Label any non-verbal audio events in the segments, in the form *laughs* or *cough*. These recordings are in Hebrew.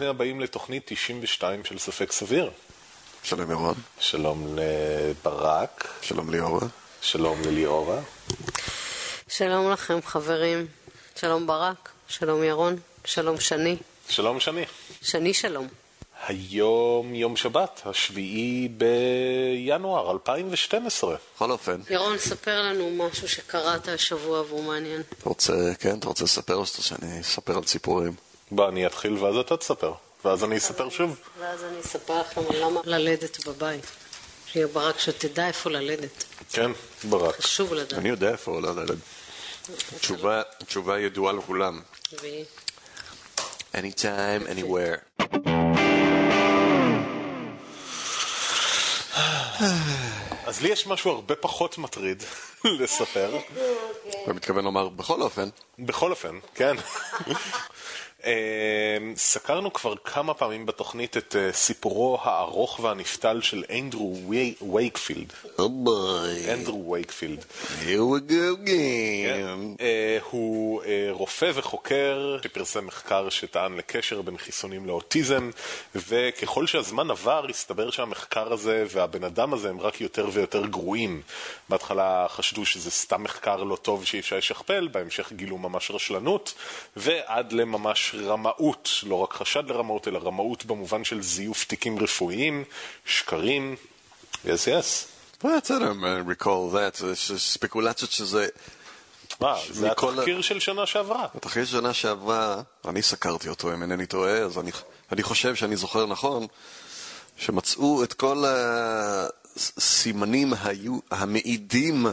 ברוכים הבאים לתוכנית 92 של ספק סביר. שלום ירון. שלום לברק. שלום ליאורה. שלום לליאורה. שלום לכם חברים, שלום ברק, שלום ירון, שלום שני, שלום שני. שני שלום. היום יום שבת, השביעי בינואר 2012. בכל אופן, ירון, ספר לנו משהו שקראת השבוע והוא מעניין. אתה רוצה, כן, אתה רוצה לספר או שאני אספר על ציפורים? בוא, אני אתחיל ואז אתה תספר. ואז אני אספר שוב. ואז אני אספר לכם למה ללדת בבית. שיהיה ברק שתדע איפה ללדת. כן, ברק. חשוב לדעת. אני יודע איפה עולה. תשובה, תשובה ידועה לכולם. והיא- Anytime, anywhere. אז לי יש משהו הרבה פחות מטריד *laughs* לספר. אתה מתכוון לומר בכל אופן, בכל אופן, כן. אה, סקרנו כבר כמה פעמים בתוכנית את אה, סיפורו הארוך והנפתל של אנדרו וייקפילד. oh אנדרו וייקפילד. again. אה, הוא אה, רופא וחוקר שפרסם מחקר שטען לקשר בין חיסונים לאוטיזם, וככל שהזמן עבר הסתבר שהמחקר הזה והבן אדם הזה הם רק יותר ויותר גרועים. בהתחלה חשדו שזה סתם מחקר לא טוב שאי אפשר לשכפל, בהמשך גילו ממש רשלנות, ועד לממש רמאות, לא רק חשד לרמאות, אלא רמאות במובן של זיוף תיקים רפואיים, שקרים, יס יס. יש ספקולציות שזה... מה, זה התחקיר של שנה שעברה. אחרי שנה שעברה, אני סקרתי אותו, אם אינני טועה, אז אני, אני חושב שאני זוכר נכון, שמצאו את כל הסימנים היו, המעידים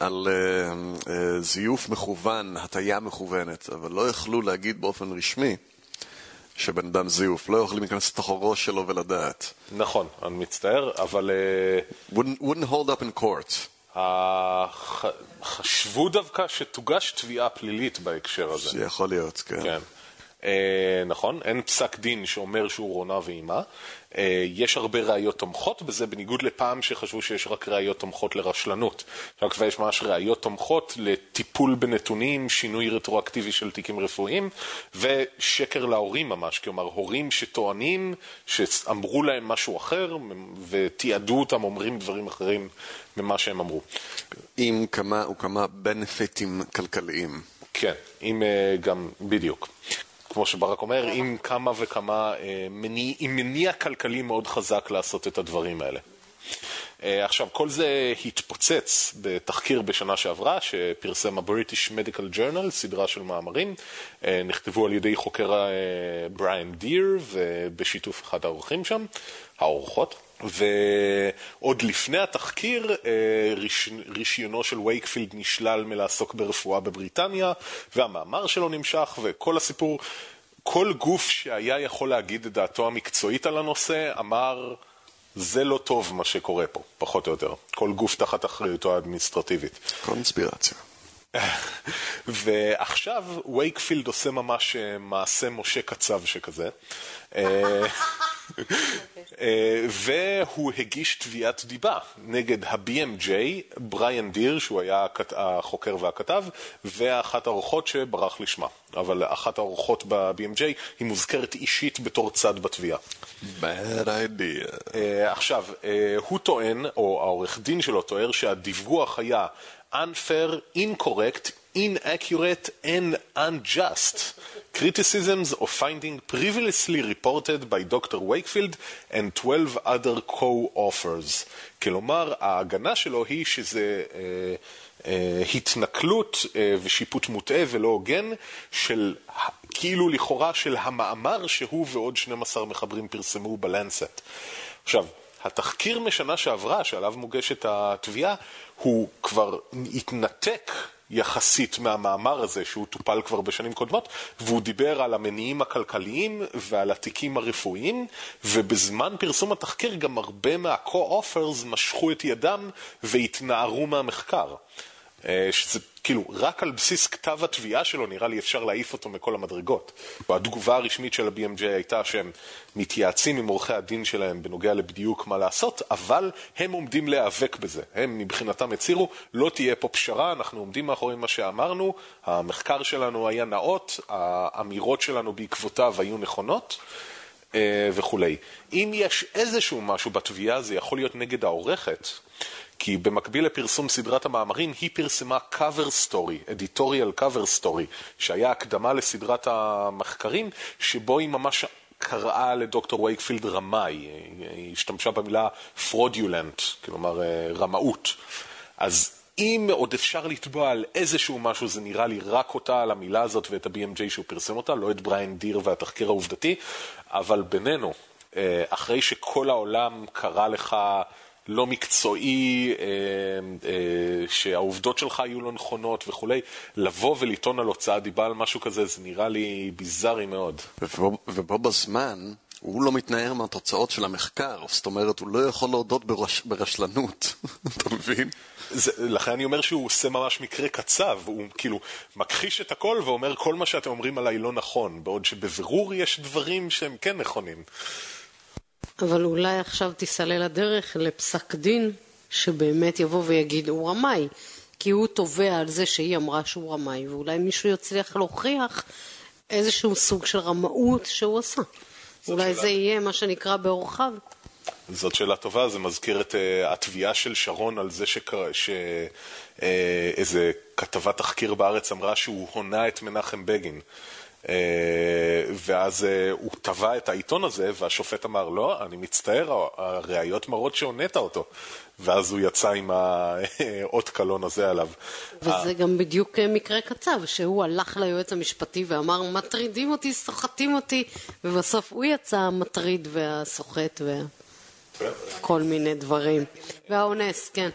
על uh, uh, זיוף מכוון, הטיה מכוונת, אבל לא יכלו להגיד באופן רשמי שבן אדם זיוף, לא יכולים להיכנס לתוך הראש שלו ולדעת. נכון, אני מצטער, אבל אה, wouldn't, wouldn't hold up in court. הח... חשבו דווקא שתוגש תביעה פלילית בהקשר הזה. שיכול להיות, כן. כן. אה, נכון, אין פסק דין שאומר שהוא רונה ואימה. אה, יש הרבה ראיות תומכות בזה, בניגוד לפעם שחשבו שיש רק ראיות תומכות לרשלנות. עכשיו כבר יש ממש ראיות תומכות לטיפול בנתונים, שינוי רטרואקטיבי של תיקים רפואיים, ושקר להורים ממש, כלומר הורים שטוענים שאמרו להם משהו אחר, ותיעדו אותם אומרים דברים אחרים ממה שהם אמרו. עם כמה וכמה בנפיטים כלכליים. כן, עם אה, גם, בדיוק. כמו שברק אומר, עם כמה וכמה, אה, עם מניע כלכלי מאוד חזק לעשות את הדברים האלה. אה, עכשיו, כל זה התפוצץ בתחקיר בשנה שעברה, שפרסם ה-British Medical Journal, סדרה של מאמרים, אה, נכתבו על ידי חוקר בריאן דיר, ובשיתוף אחד האורחים שם, האורחות. ועוד לפני התחקיר, אה, ריש, רישיונו של וייקפילד נשלל מלעסוק ברפואה בבריטניה, והמאמר שלו נמשך, וכל הסיפור, כל גוף שהיה יכול להגיד את דעתו המקצועית על הנושא, אמר, זה לא טוב מה שקורה פה, פחות או יותר. כל גוף תחת אחריותו האדמיניסטרטיבית. קונספירציה. *laughs* ועכשיו וייקפילד עושה ממש אה, מעשה משה קצב שכזה. אה, אה, והוא הגיש תביעת דיבה נגד ה-BMJ, בריאן דיר, שהוא היה החוקר והכתב, ואחת האורחות שברח לשמה. אבל אחת האורחות ב-BMJ היא מוזכרת אישית בתור צד בתביעה. bad idea. Uh, עכשיו, uh, הוא טוען, או העורך דין שלו טוער, שהדיווח היה unfair, incorrect, inaccurate and unjust. Criticisms of finding previously reported by Dr. Wakefield and 12 other co-authors. כלומר, ההגנה שלו היא שזה uh, uh, התנכלות uh, ושיפוט מוטעה ולא הוגן של, כאילו לכאורה, של המאמר שהוא ועוד 12 מחברים פרסמו בלנסט. עכשיו, התחקיר משנה שעברה, שעליו מוגשת התביעה, הוא כבר התנתק יחסית מהמאמר הזה, שהוא טופל כבר בשנים קודמות, והוא דיבר על המניעים הכלכליים ועל התיקים הרפואיים, ובזמן פרסום התחקיר גם הרבה מה-co-offers משכו את ידם והתנערו מהמחקר. אה, שזה כאילו, רק על בסיס כתב התביעה שלו נראה לי אפשר להעיף אותו מכל המדרגות. והתגובה הרשמית של ה-BMJ הייתה שהם מתייעצים עם עורכי הדין שלהם בנוגע לבדיוק מה לעשות, אבל הם עומדים להיאבק בזה. הם מבחינתם הצהירו, לא תהיה פה פשרה, אנחנו עומדים מאחורי מה שאמרנו, המחקר שלנו היה נאות, האמירות שלנו בעקבותיו היו נכונות. אה, וכולי. אם יש איזשהו משהו בתביעה, זה יכול להיות נגד העורכת, כי במקביל לפרסום סדרת המאמרים, היא פרסמה cover story, editorial cover story, שהיה הקדמה לסדרת המחקרים, שבו היא ממש קראה לדוקטור וייקפילד רמאי, היא השתמשה במילה fraudulent, כלומר אה, רמאות. אז אם עוד אפשר לתבוע על איזשהו משהו, זה נראה לי רק אותה על המילה הזאת ואת ה-BMJ שהוא פרסם אותה, לא את בריין דיר והתחקיר העובדתי, אבל בינינו, אה, אחרי שכל העולם קרא לך לא מקצועי, אה, אה, שהעובדות שלך היו לא נכונות וכולי, לבוא ולטעון על הוצאת דיבה על משהו כזה, זה נראה לי ביזארי מאוד. ובו, ובו בזמן, הוא לא מתנער מהתוצאות של המחקר, זאת אומרת, הוא לא יכול להודות ברש, ברשלנות, *laughs* אתה מבין? זה, לכן אני אומר שהוא עושה ממש מקרה קצב, הוא כאילו מכחיש את הכל ואומר כל מה שאתם אומרים עליי לא נכון, בעוד שבבירור יש דברים שהם כן נכונים. אבל אולי עכשיו תיסלל הדרך לפסק דין שבאמת יבוא ויגיד הוא רמאי, כי הוא תובע על זה שהיא אמרה שהוא רמאי, ואולי מישהו יצליח להוכיח איזשהו סוג של רמאות שהוא עשה. אולי זה יהיה מה שנקרא באורחיו. זאת שאלה טובה, זה מזכיר את uh, התביעה של שרון על זה שאיזה uh, כתבת תחקיר בארץ אמרה שהוא הונה את מנחם בגין. Uh, ואז uh, הוא תבע את העיתון הזה, והשופט אמר, לא, אני מצטער, הראיות מראות שהונית אותו. ואז הוא יצא עם האות קלון הזה עליו. וזה גם בדיוק מקרה קצב, שהוא הלך ליועץ המשפטי ואמר, מטרידים אותי, סוחטים אותי, ובסוף הוא יצא המטריד והסוחט וכל מיני דברים. והאונס, כן.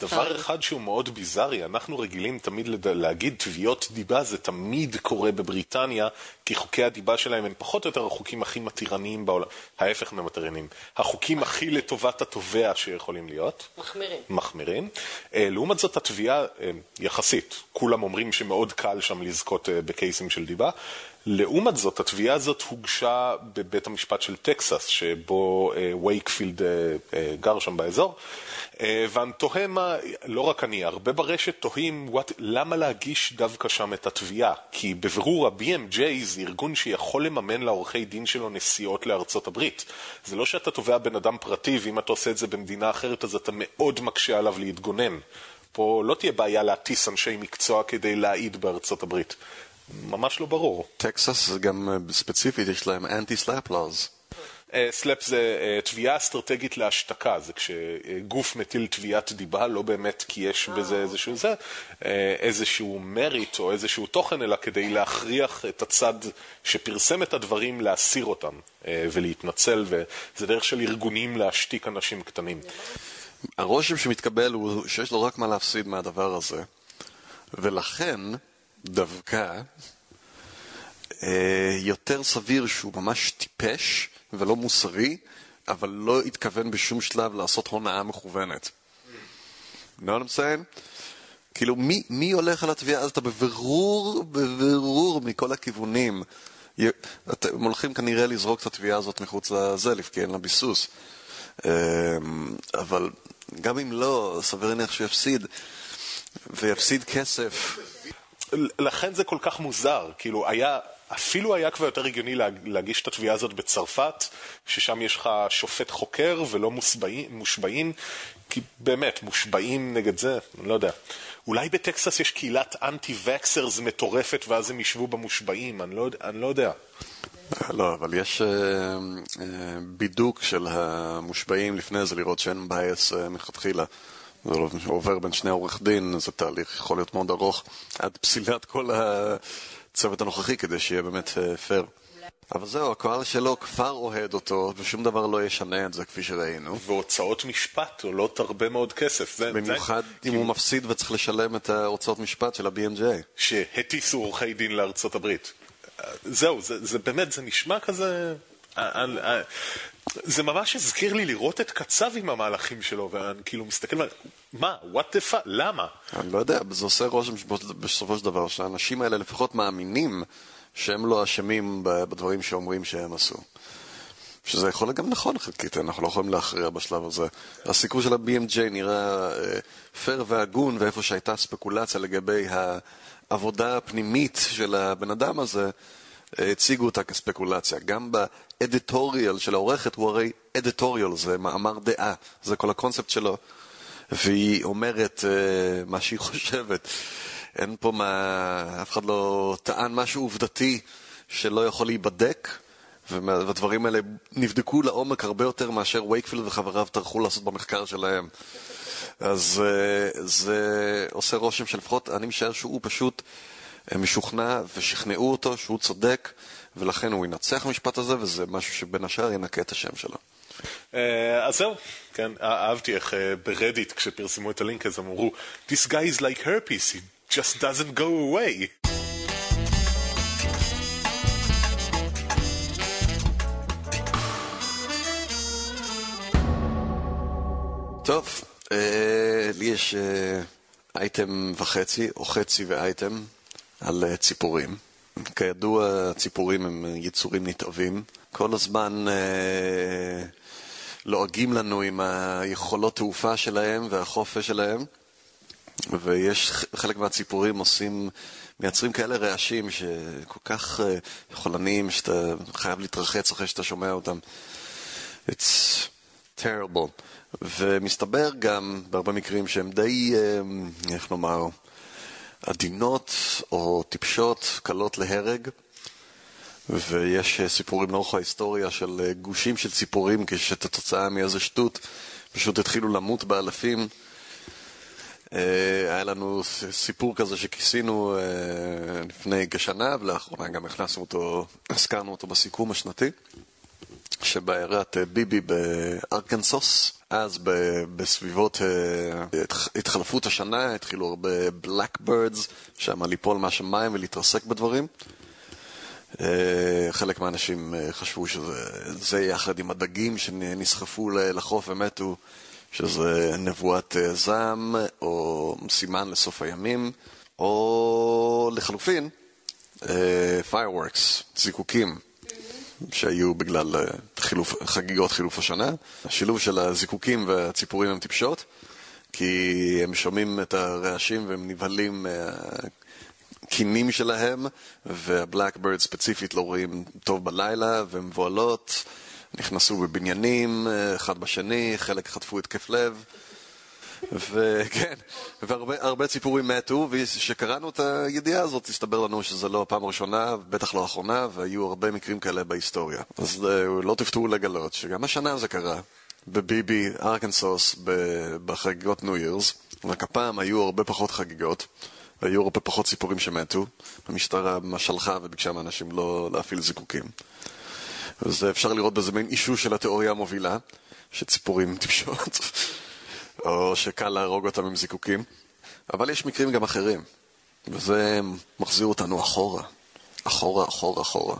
דבר אחד שהוא מאוד ביזארי, אנחנו רגילים תמיד. להגיד תביעות דיבה, זה תמיד קורה בבריטניה, כי חוקי הדיבה שלהם הם פחות או יותר החוקים הכי מתירניים בעולם, ההפך ממתירנים, החוקים הכי לטובת התובע שיכולים להיות. מחמירים. מחמירים. אה, לעומת זאת התביעה, אה, יחסית, כולם אומרים שמאוד קל שם לזכות אה, בקייסים של דיבה. לעומת זאת, התביעה הזאת הוגשה בבית המשפט של טקסס, שבו וייקפילד גר שם באזור. ואני תוהה מה, לא רק אני, הרבה ברשת תוהים what, למה להגיש דווקא שם את התביעה. כי בבירור ה-BMJ זה ארגון שיכול לממן לעורכי דין שלו נסיעות לארצות הברית. זה לא שאתה תובע בן אדם פרטי, ואם אתה עושה את זה במדינה אחרת אז אתה מאוד מקשה עליו להתגונן. פה לא תהיה בעיה להטיס אנשי מקצוע כדי להעיד בארצות הברית. ממש לא ברור. טקסס זה גם ספציפית, יש להם anti-SLAPP laws. SLAPP זה uh, תביעה אסטרטגית להשתקה, זה כשגוף מטיל תביעת דיבה, לא באמת כי יש בזה איזשהו זה, איזשהו מריט או איזשהו תוכן, אלא כדי להכריח את הצד שפרסם את הדברים להסיר אותם ולהתנצל, וזה דרך של ארגונים להשתיק אנשים קטנים. הרושם שמתקבל הוא שיש לו רק מה להפסיד מהדבר הזה, ולכן דווקא יותר סביר שהוא ממש טיפש ולא מוסרי, אבל לא התכוון בשום שלב לעשות הונאה מכוונת. You know what? כאילו, מי, מי הולך על התביעה הזאת? אתה בבירור, בבירור מכל הכיוונים. אתם הולכים כנראה לזרוק את התביעה הזאת מחוץ לזה, כי אין לה ביסוס. אמ, אבל גם אם לא, סביר להניח שהוא יפסיד, ויפסיד כסף. לכן זה כל כך מוזר, כאילו היה אפילו היה כבר יותר הגיוני להגיש את התביעה הזאת בצרפת, ששם יש לך שופט חוקר ולא מושבעים, כי באמת, מושבעים נגד זה, אני לא יודע. אולי בטקסס יש קהילת anti-vaxxers מטורפת ואז הם ישבו במושבעים, אני לא, אני לא יודע. לא, אבל יש uh, uh, בידוק של המושבעים לפני זה, לראות שאין bias uh, מלכתחילה. זה עובר בין שני עורך דין, זה תהליך יכול להיות מאוד ארוך, עד פסילת כל ה... הצוות הנוכחי כדי שיהיה באמת פייר. אה, אבל זהו, הקהל שלו כבר אוהד אותו, ושום דבר לא ישנה את זה כפי שראינו. והוצאות משפט עולות הרבה מאוד כסף. זה, במיוחד זה... אם הוא מפסיד וצריך לשלם את ההוצאות משפט של ה-BMJ. שהטיסו עורכי דין לארצות הברית. זהו, זה, זה באמת, זה נשמע כזה... אה, אה, זה ממש הזכיר לי לראות את קצב עם המהלכים שלו, ואני כאילו מסתכל, מה, what the fuck, למה? אני לא יודע, זה עושה רושם בסופו של דבר שהאנשים האלה לפחות מאמינים שהם לא אשמים בדברים שאומרים שהם עשו. שזה יכול להיות גם נכון חלקית, אנחנו לא יכולים להכריע בשלב הזה. הסיכוי של ה-BMJ נראה אה, פייר והגון, ואיפה שהייתה ספקולציה לגבי העבודה הפנימית של הבן אדם הזה, הציגו אותה כספקולציה. גם באדיטוריאל של העורכת הוא הרי אדיטוריאל, זה מאמר דעה, זה כל הקונספט שלו. והיא אומרת uh, מה שהיא *laughs* חושבת. אין פה מה... אף אחד לא טען משהו עובדתי שלא יכול להיבדק, והדברים האלה נבדקו לעומק הרבה יותר מאשר וייקפילד וחבריו טרחו לעשות במחקר שלהם. אז uh, זה עושה רושם שלפחות אני משער שהוא פשוט uh, משוכנע ושכנעו אותו שהוא צודק ולכן הוא ינצח במשפט הזה וזה משהו שבין השאר ינקה את השם שלו. אה, אז זהו, כן, אהבתי איך אה, ברדיט כשפרסמו את הלינק הזה אמרו This guy is like herpes, he just doesn't go away. טוב, אה, לי יש אייטם וחצי, או חצי ואייטם, על ציפורים. כידוע, ציפורים הם יצורים נתעבים. כל הזמן אה, לועגים לנו עם היכולות תעופה שלהם והחופש שלהם, ויש חלק מהציפורים עושים, מייצרים כאלה רעשים שכל כך אה, חולניים שאתה חייב להתרחץ אחרי שאתה שומע אותם. It's terrible. ומסתבר גם בהרבה מקרים שהם די, אה, איך נאמר, עדינות או טיפשות, קלות להרג. ויש אה, סיפורים לאורך ההיסטוריה של אה, גושים של ציפורים כשתוצאה מאיזה שטות פשוט התחילו למות באלפים. אה, היה לנו סיפור כזה שכיסינו לפני כשנה, ולאחרונה גם הכנסנו אותו, הזכרנו אותו בסיכום השנתי, שבעיירת ביבי בארקנסוס, אז בסביבות התחלפות השנה התחילו הרבה בלקבירדס, שם ליפול מהשמיים ולהתרסק בדברים. אה, חלק מהאנשים אה, חשבו שזה יחד עם הדגים שנסחפו לחוף ומתו, שזה נבואת אה, זעם או סימן לסוף הימים, או לחלופין, fireworks, זיקוקים. שהיו בגלל חילוף, חגיגות חילוף השנה. השילוב של הזיקוקים והציפורים הם טיפשות, כי הם שומעים את הרעשים והם נבהלים הקינים שלהם, והבלקברד ספציפית לא רואים טוב בלילה, והן מבוהלות, נכנסו בבניינים אחד בשני, חלק חטפו התקף לב. וכן, והרבה ציפורים מתו, וכשקראנו את הידיעה הזאת, הסתבר לנו שזה לא הפעם הראשונה, בטח לא האחרונה, והיו הרבה מקרים כאלה בהיסטוריה. אז אה, לא תפתעו לגלות שגם השנה זה קרה, בביבי, ארקנסוס, בחגיגות ניו ירס, רק הפעם היו הרבה פחות חגיגות. היו הרבה פחות ציפורים שמתו, המשטרה הלכה וביקשה מאנשים לא להפעיל זיקוקים. אז אפשר לראות בזה מין אישוש של התיאוריה המובילה, שציפורים *laughs* טיפשות, או שקל להרוג אותם עם זיקוקים. אבל יש מקרים גם אחרים, וזה מחזיר אותנו אחורה, אחורה, אחורה, אחורה.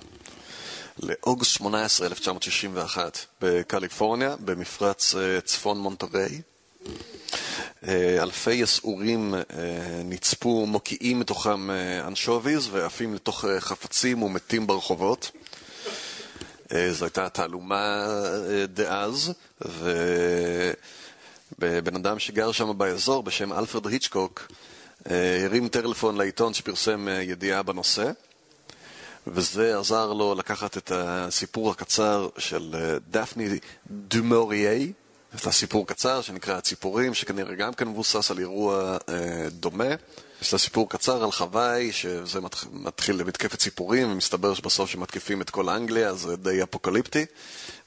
לאוגוסט 18, 1961, בקליפורניה, במפרץ אה, צפון מונטריי. אה, אלפי יסעורים אה, נצפו מוקיעים מתוכם אה, אנשוביז ועפים לתוך חפצים ומתים ברחובות. זו הייתה תעלומה דאז, ובן אדם שגר שם באזור בשם אלפרד היצ'קוק הרים טלפון לעיתון שפרסם ידיעה בנושא, וזה עזר לו לקחת את הסיפור הקצר של דפני דומוריה, יש לה סיפור קצר שנקרא הציפורים, שכנראה גם כן מבוסס על אירוע אה, דומה. יש לה סיפור קצר על חוואי, שזה מתחיל למתקפת ציפורים, ומסתבר שבסוף שמתקיפים את כל אנגליה, זה די אפוקליפטי.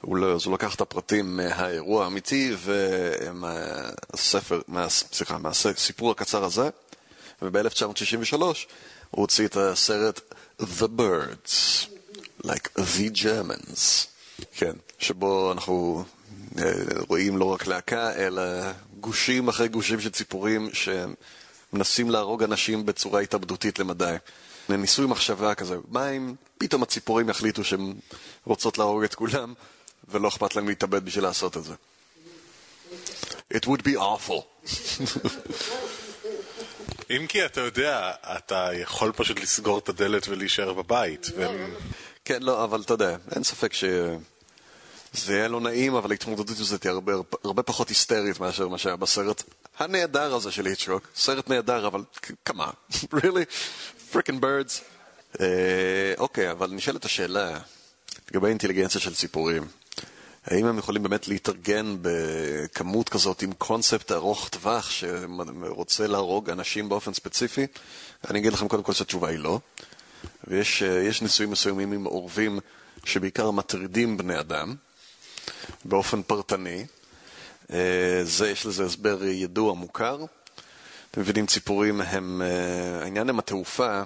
לא, אז הוא לקח את הפרטים מהאירוע האמיתי ומהספר, מה, סליחה, מהסיפור הקצר הזה, וב-1963 הוא הוציא את הסרט The Birds, like the Germans, כן, שבו אנחנו אה, רואים לא רק להקה, אלא גושים אחרי גושים של ציפורים שמנסים להרוג אנשים בצורה התאבדותית למדי. ניסוי מחשבה כזה, מה אם פתאום הציפורים יחליטו שהן רוצות להרוג את כולם ולא אכפת להם להתאבד בשביל לעשות את זה. It would be awful. אם כי אתה יודע, אתה יכול פשוט לסגור את הדלת ולהישאר בבית. כן, לא, אבל אתה יודע, אין ספק ש... זה יהיה לא נעים, אבל ההתמודדות הזאת תהיה הרבה, הרבה פחות היסטרית מאשר מה שהיה בסרט הנהדר הזה של היצ'רוק. סרט נהדר, אבל כמה? *laughs* really? freaking birds? אה, אוקיי, אבל נשאלת השאלה לגבי אינטליגנציה של ציפורים. האם הם יכולים באמת להתארגן בכמות כזאת עם קונספט ארוך טווח שרוצה להרוג אנשים באופן ספציפי? אני אגיד לכם קודם כל שהתשובה היא לא. ויש אה, ניסויים מסוימים עם עורבים שבעיקר מטרידים בני אדם באופן פרטני. אה, זה, יש לזה הסבר ידוע, מוכר. אתם מבינים, ציפורים הם, אה, העניין עם התעופה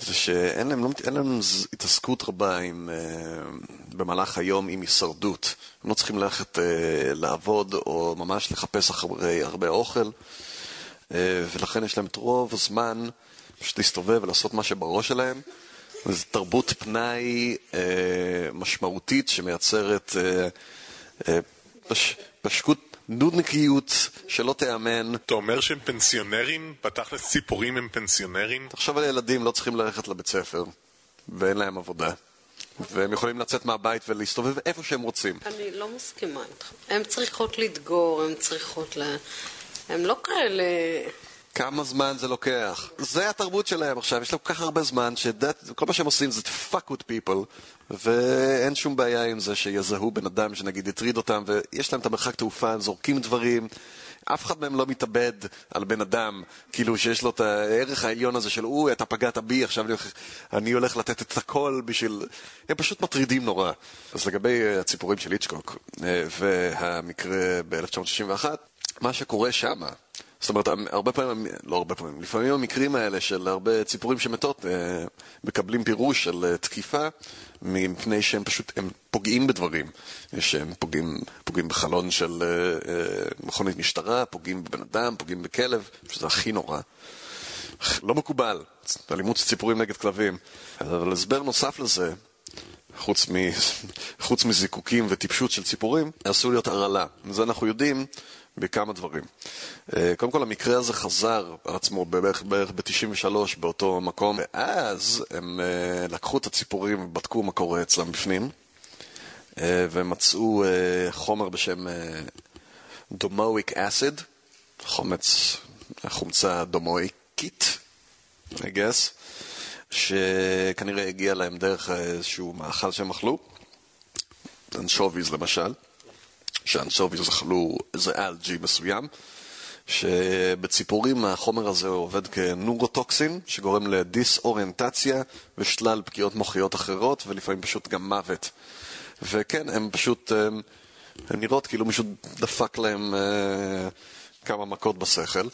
זה שאין להם, לא, להם התעסקות רבה עם, במהלך היום עם הישרדות. הם לא צריכים ללכת לעבוד או ממש לחפש אחרי הרבה אוכל, ולכן יש להם את רוב הזמן פשוט להסתובב ולעשות מה שבראש שלהם. זו תרבות פנאי אה, משמעותית שמייצרת אה, אה, פש, פשקות, נודניקיות שלא תיאמן. אתה אומר שהם פנסיונרים? בתכלס ציפורים הם פנסיונרים? תחשוב על ילדים לא צריכים ללכת לבית ספר ואין להם עבודה. והם יכולים לצאת מהבית ולהסתובב איפה שהם רוצים. אני לא מסכימה איתך. הן צריכות לדגור, הן צריכות ל... הן לא כאלה... כמה זמן זה לוקח. זה התרבות שלהם עכשיו, יש להם כל כך הרבה זמן, שכל מה שהם עושים זה fuck with people, ואין שום בעיה עם זה שיזהו בן אדם שנגיד יטריד אותם, ויש להם את המרחק תעופה, הם זורקים דברים. אף אחד מהם לא מתאבד על בן אדם, כאילו שיש לו את הערך העליון הזה של אוי, אתה פגעת בי, עכשיו אני הולך, אני הולך לתת את הכל בשביל... הם פשוט מטרידים נורא. אז לגבי אה, הציפורים של איצ'קוק אה, והמקרה ב-1961, מה שקורה שמה זאת אומרת, הרבה פעמים, לא הרבה פעמים, לפעמים המקרים האלה של הרבה ציפורים שמתות אה, מקבלים פירוש של אה, תקיפה מפני שהם פשוט, הם פוגעים בדברים. שהם פוגעים, פוגעים בחלון של אה, מכונית משטרה, פוגעים בבן אדם, פוגעים בכלב, שזה הכי נורא. לא מקובל, אלימות ציפורים נגד כלבים. אבל הסבר נוסף לזה, חוץ, מ... *laughs* חוץ מזיקוקים וטיפשות של ציפורים, עשוי להיות הרעלה. זה אנחנו יודעים בכמה דברים. אה, קודם כל, המקרה הזה חזר על עצמו בערך, בערך ב-93 באותו מקום, ואז הם אה, לקחו את הציפורים ובדקו מה קורה אצלם בפנים, אה, ומצאו חומר בשם דומואיק אסיד, חומץ, חומצה דומואיקית, I guess, שכנראה הגיע להם דרך איזשהו מאכל שהם אכלו, אנשוביז למשל. שאנשוביז אכלו איזה אלג'י מסוים, שבציפורים החומר הזה עובד כנורוטוקסין, שגורם לדיסאוריינטציה ושלל פגיעות מוחיות אחרות, ולפעמים פשוט גם מוות. וכן, הם פשוט, הם, הם נראות כאילו מישהו דפק להם אה, כמה מכות בשכל.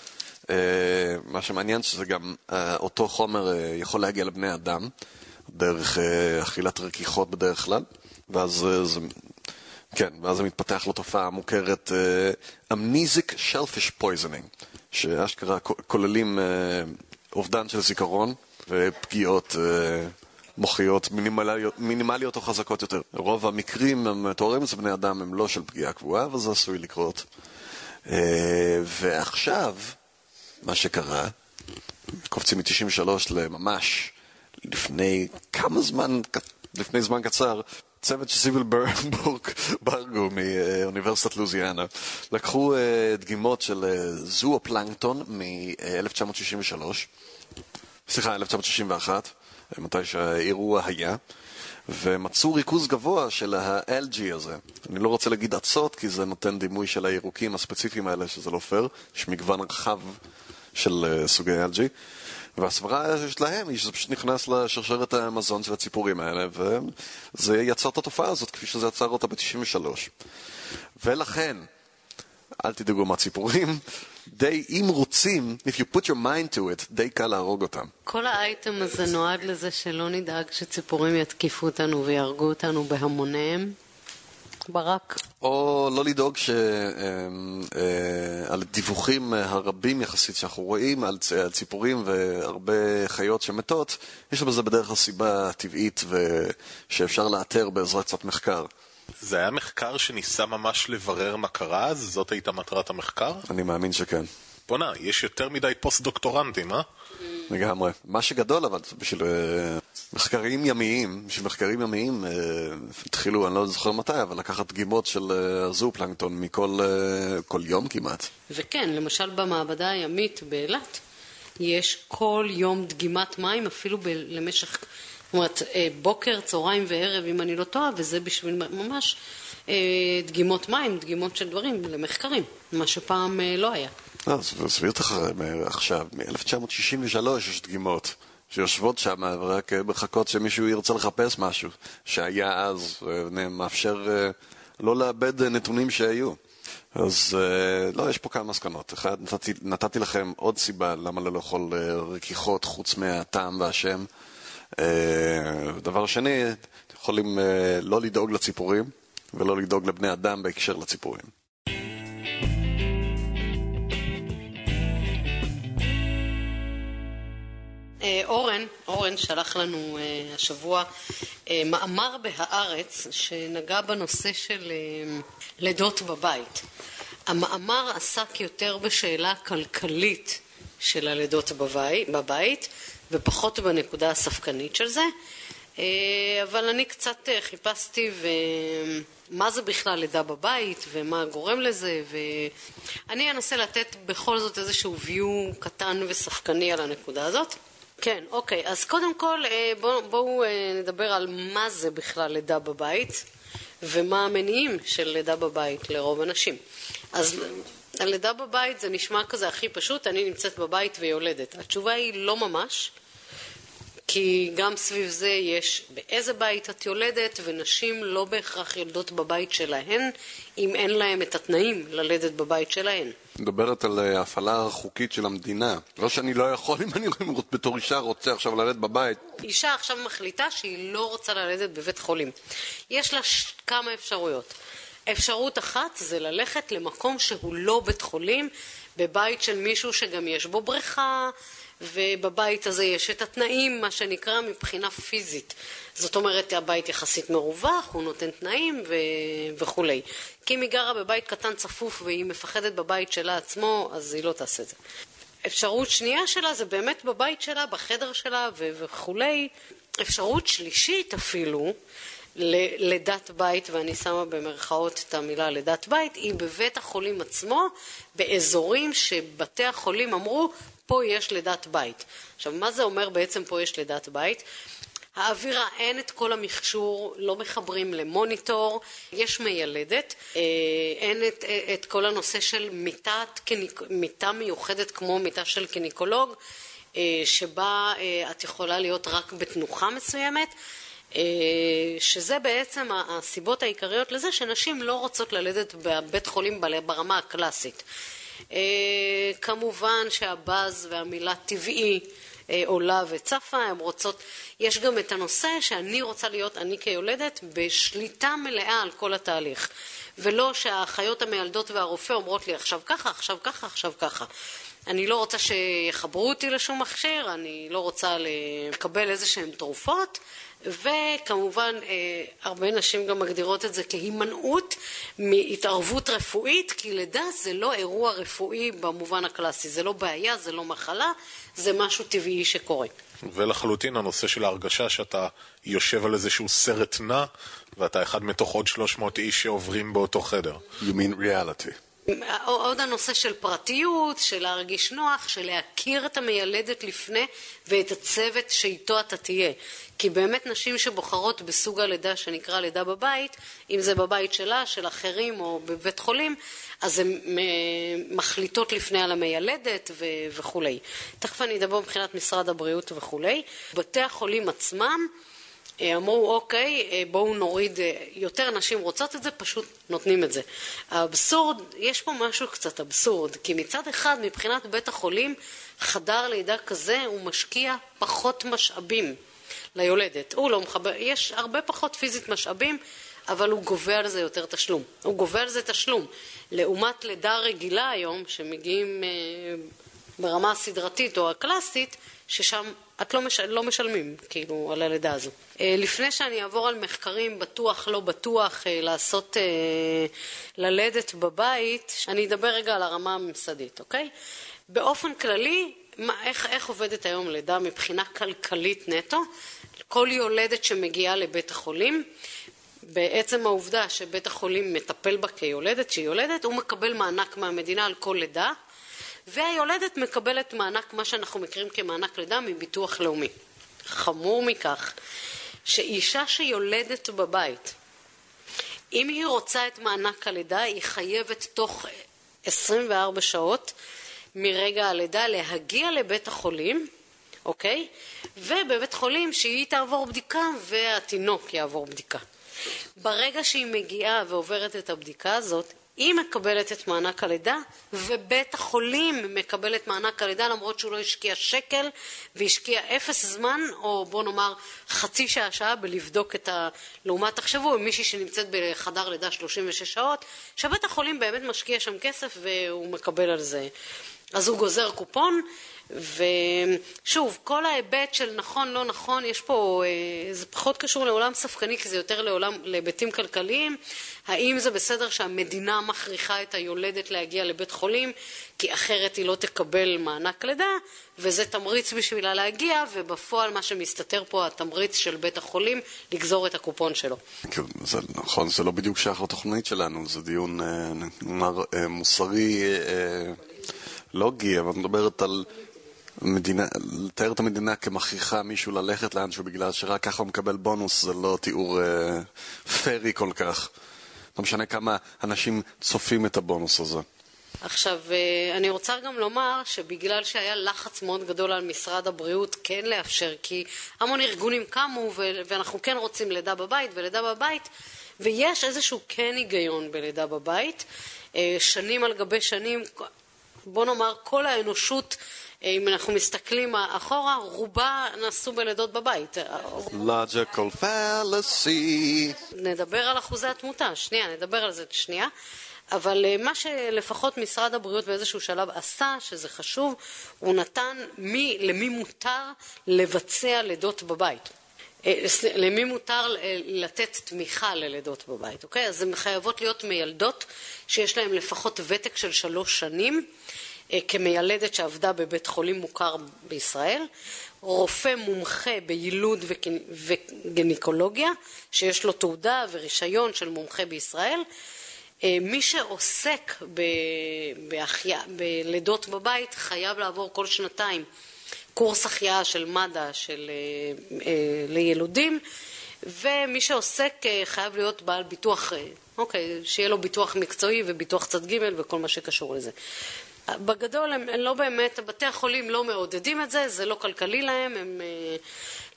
אה, מה שמעניין שזה גם, אה, אותו חומר אה, יכול להגיע לבני אדם, דרך אה, אכילת רכיכות בדרך כלל, ואז אה, זה כן, ואז זה מתפתח לתופעה המוכרת amnesic shellfish poisoning, שאשכרה כוללים uh, אובדן של זיכרון ופגיעות uh, מוחיות מינימליות, מינימליות או חזקות יותר. רוב המקרים המתוארים אצל בני אדם הם לא של פגיעה קבועה, אבל זה עשוי לקרות. Uh, ועכשיו, מה שקרה, קופצים מ-93 לממש לפני כמה זמן, לפני זמן קצר, צוות של סיביל *laughs* ברגו מאוניברסיטת לוזיאנה לקחו אה, דגימות של אה, זואופלנקטון מ-1963, סליחה, 1961, מתי שהאירוע היה, ומצאו ריכוז גבוה של ה-LG הזה. אני לא רוצה להגיד אצות, כי זה נותן דימוי של הירוקים הספציפיים האלה, שזה לא פייר, יש מגוון רחב של אה, סוגי LG. והסברה שלהם היא שזה פשוט נכנס לשרשרת המזון של הציפורים האלה, וזה יצר את התופעה הזאת כפי שזה יצר אותה ב-93. ולכן, אל תדאגו מהציפורים, *laughs* די, אם רוצים, if you put your mind to it, די קל להרוג אותם. כל האייטם הזה נועד לזה שלא נדאג שציפורים יתקיפו אותנו ויהרגו אותנו בהמוניהם. ברק. או לא לדאוג ש... אמ, אה, על דיווחים הרבים יחסית שאנחנו רואים על ציפורים והרבה חיות שמתות, יש בזה בדרך כלל סיבה טבעית ושאפשר לאתר בעזרת קצת מחקר. זה היה מחקר שניסה ממש לברר מה קרה אז? זאת הייתה מטרת המחקר? אני מאמין שכן. בואנה, יש יותר מדי פוסט-דוקטורנטים, אה? לגמרי. מה שגדול אבל, בשביל uh, מחקרים ימיים, בשביל מחקרים ימיים uh, התחילו, אני לא זוכר מתי, אבל לקחת דגימות של uh, הזופלנקטון מכל יום כמעט. וכן, למשל במעבדה הימית באילת, יש כל יום דגימת מים, אפילו למשך, זאת אומרת, אה, בוקר, צהריים וערב, אם אני לא טועה, וזה בשביל ממש אה, דגימות מים, דגימות של דברים, למחקרים, מה שפעם אה, לא היה. לא, זה סביר לך עכשיו, מ-1963 יש דגימות שיושבות שם ורק אה, מחכות שמישהו ירצה לחפש משהו שהיה אז, אה, לא לאבד אה, נתונים שהיו. אז לא, יש פה כמה מסקנות. אחד, נתתי, נתתי לכם עוד סיבה למה לא לאכול רכיכות חוץ מהטעם והשם. דבר שני, יכולים לא לדאוג לציפורים ולא לדאוג לבני אדם בהקשר לציפורים. אורן, אורן שלח לנו uh, השבוע uh, מאמר בהארץ שנגע בנושא של לידות בבית. המאמר עסק יותר בשאלה הכלכלית של הלידות בבית, ופחות בנקודה הספקנית של זה, אבל אני קצת חיפשתי ומה זה בכלל לידה בבית ומה גורם לזה ואני אנסה לתת בכל זאת איזשהו view קטן וספקני על הנקודה הזאת. כן, אוקיי. אז קודם כל אה, בואו בוא, אה, נדבר על מה זה בכלל לידה בבית ומה המניעים של לידה בבית לרוב הנשים. אז הלידה בבית זה נשמע כזה הכי פשוט, אני נמצאת בבית ויולדת. התשובה היא לא ממש. כי גם סביב זה יש באיזה בית את יולדת, ונשים לא בהכרח יולדות בבית שלהן, אם אין להן את התנאים ללדת בבית שלהן. מדברת על אה, הפעלה חוקית של המדינה. לא שאני לא יכול, *laughs* אם אני בתור אישה רוצה עכשיו ללדת בבית. אישה עכשיו מחליטה שהיא לא רוצה ללדת בבית חולים. יש לה ש... כמה אפשרויות. אפשרות אחת זה ללכת למקום שהוא לא בית חולים, בבית של מישהו שגם יש בו בריכה, ובבית הזה יש את התנאים, מה שנקרא, מבחינה פיזית. זאת אומרת, הבית יחסית מרווח, הוא נותן תנאים ו... וכולי. כי אם היא גרה בבית קטן צפוף והיא מפחדת בבית שלה עצמו, אז היא לא תעשה את זה. אפשרות שנייה שלה זה באמת בבית שלה, בחדר שלה ו... וכולי. אפשרות שלישית אפילו, לדת בית, ואני שמה במרכאות את המילה לדת בית, היא בבית החולים עצמו, באזורים שבתי החולים אמרו, פה יש לידת בית. עכשיו, מה זה אומר בעצם פה יש לידת בית? האווירה, אין את כל המכשור, לא מחברים למוניטור, יש מיילדת, אה, אין את, את כל הנושא של מיטת, מיטה מיוחדת כמו מיטה של קיניקולוג, אה, שבה אה, את יכולה להיות רק בתנוחה מסוימת. שזה בעצם הסיבות העיקריות לזה שנשים לא רוצות ללדת בבית חולים ברמה הקלאסית. אה, כמובן שהבאז והמילה טבעי אה, עולה וצפה, הן רוצות, יש גם את הנושא שאני רוצה להיות, אני כיולדת, בשליטה מלאה על כל התהליך. ולא שהאחיות המיילדות והרופא אומרות לי עכשיו ככה, עכשיו ככה, עכשיו ככה. אני לא רוצה שיחברו אותי לשום מכשיר, אני לא רוצה לקבל איזה שהן תרופות, וכמובן אה, הרבה נשים גם מגדירות את זה כהימנעות מהתערבות רפואית, כי לידה זה לא אירוע רפואי במובן הקלאסי, זה לא בעיה, זה לא מחלה, זה משהו טבעי שקורה. ולחלוטין הנושא של ההרגשה שאתה יושב על איזשהו סרט נע ואתה אחד מתוך עוד 300 איש שעוברים באותו חדר. You mean reality. עוד הנושא של פרטיות, של להרגיש נוח, של להכיר את המיילדת לפני ואת הצוות שאיתו אתה תהיה. כי באמת נשים שבוחרות בסוג הלידה שנקרא לידה בבית, אם זה בבית שלה, של אחרים או בבית חולים, אז הן מחליטות לפני על המיילדת וכולי. תכף אני אדבר מבחינת משרד הבריאות וכולי. בתי החולים עצמם אה, אמרו אוקיי, אה, בואו נוריד, אה, יותר נשים רוצות את זה, פשוט נותנים את זה. האבסורד, יש פה משהו קצת אבסורד, כי מצד אחד מבחינת בית החולים, חדר לידה כזה הוא משקיע פחות משאבים ליולדת. הוא לא מחבר, יש הרבה פחות פיזית משאבים, אבל הוא גובה על זה יותר תשלום. הוא גובה על זה תשלום. לעומת לידה רגילה היום, שמגיעים ברמה הסדרתית או הקלאסית, ששם את לא, מש... לא משלמים, כאילו, על הלידה הזו. אה, לפני שאני אעבור על מחקרים בטוח, לא בטוח, אה, לעשות, אה, ללדת בבית, אני אדבר רגע על הרמה הממסדית, אוקיי? באופן כללי, מה, איך, איך עובדת היום לידה מבחינה כלכלית נטו? כל יולדת שמגיעה לבית החולים, בעצם העובדה שבית החולים מטפל בה כיולדת, שהיא יולדת, הוא מקבל מענק מהמדינה על כל לידה. והיולדת מקבלת מענק, מה שאנחנו מכירים כמענק לידה מביטוח לאומי. חמור מכך, שאישה שיולדת בבית, אם היא רוצה את מענק הלידה, היא חייבת תוך 24 שעות מרגע הלידה להגיע לבית החולים, אוקיי? ובבית חולים שהיא תעבור בדיקה והתינוק יעבור בדיקה. ברגע שהיא מגיעה ועוברת את הבדיקה הזאת, היא מקבלת את מענק הלידה, ובית החולים מקבל את מענק הלידה למרות שהוא לא השקיע שקל והשקיע אפס זמן, או בוא נאמר חצי שעה שעה בלבדוק את ה... לעומת תחשבו, מישהי שנמצאת בחדר לידה 36 שעות, שבית החולים באמת משקיע שם כסף והוא מקבל על זה. אז הוא גוזר קופון, ושוב, כל ההיבט של נכון, לא נכון, יש פה, אה, זה פחות קשור לעולם ספקני, כי זה יותר לעולם, להיבטים כלכליים. האם זה בסדר שהמדינה מכריחה את היולדת להגיע לבית חולים, כי אחרת היא לא תקבל מענק לידה, וזה תמריץ בשבילה להגיע, ובפועל מה שמסתתר פה, התמריץ של בית החולים לגזור את הקופון שלו. כן, זה נכון, זה לא בדיוק שייך לתוכנית שלנו, זה דיון אה, אה, מוסרי, לוגי, אבל מדברת על... מדינה, לתאר את המדינה כמכריחה מישהו ללכת לאנשהו בגלל שרק ככה הוא מקבל בונוס זה לא תיאור אה, פרי כל כך. לא משנה כמה אנשים צופים את הבונוס הזה. עכשיו, אה, אני רוצה גם לומר שבגלל שהיה לחץ מאוד גדול על משרד הבריאות כן לאפשר, כי המון ארגונים קמו ואנחנו כן רוצים לידה בבית ולידה בבית, ויש איזשהו כן היגיון בלידה בבית. אה, שנים על גבי שנים, בוא נאמר, כל האנושות אם אנחנו מסתכלים אחורה, רובה נעשו בלידות בבית. logical fallacy. נדבר על אחוזי התמותה, שנייה, נדבר על זה שנייה. אבל אה, מה שלפחות משרד הבריאות באיזשהו שלב עשה, שזה חשוב, הוא נתן מי, למי מותר לבצע לידות בבית. אה, למי מותר אה, לתת תמיכה ללידות בבית, אוקיי? אז הן חייבות להיות מיילדות שיש להן לפחות ותק של שלוש שנים אה, כמיילדת שעבדה בבית חולים מוכר בישראל, רופא מומחה ביילוד וגניקולוגיה, שיש לו תעודה ורישיון של מומחה בישראל, אה, מי שעוסק בלידות בבית חייב לעבור כל שנתיים קורס החייאה של מד"א של, אה, לילודים ומי שעוסק חייב להיות בעל ביטוח, אוקיי, שיהיה לו ביטוח מקצועי וביטוח צד ג' וכל מה שקשור לזה. בגדול הם, לא באמת, בתי החולים לא מעודדים את זה, זה לא כלכלי להם, הם, אה,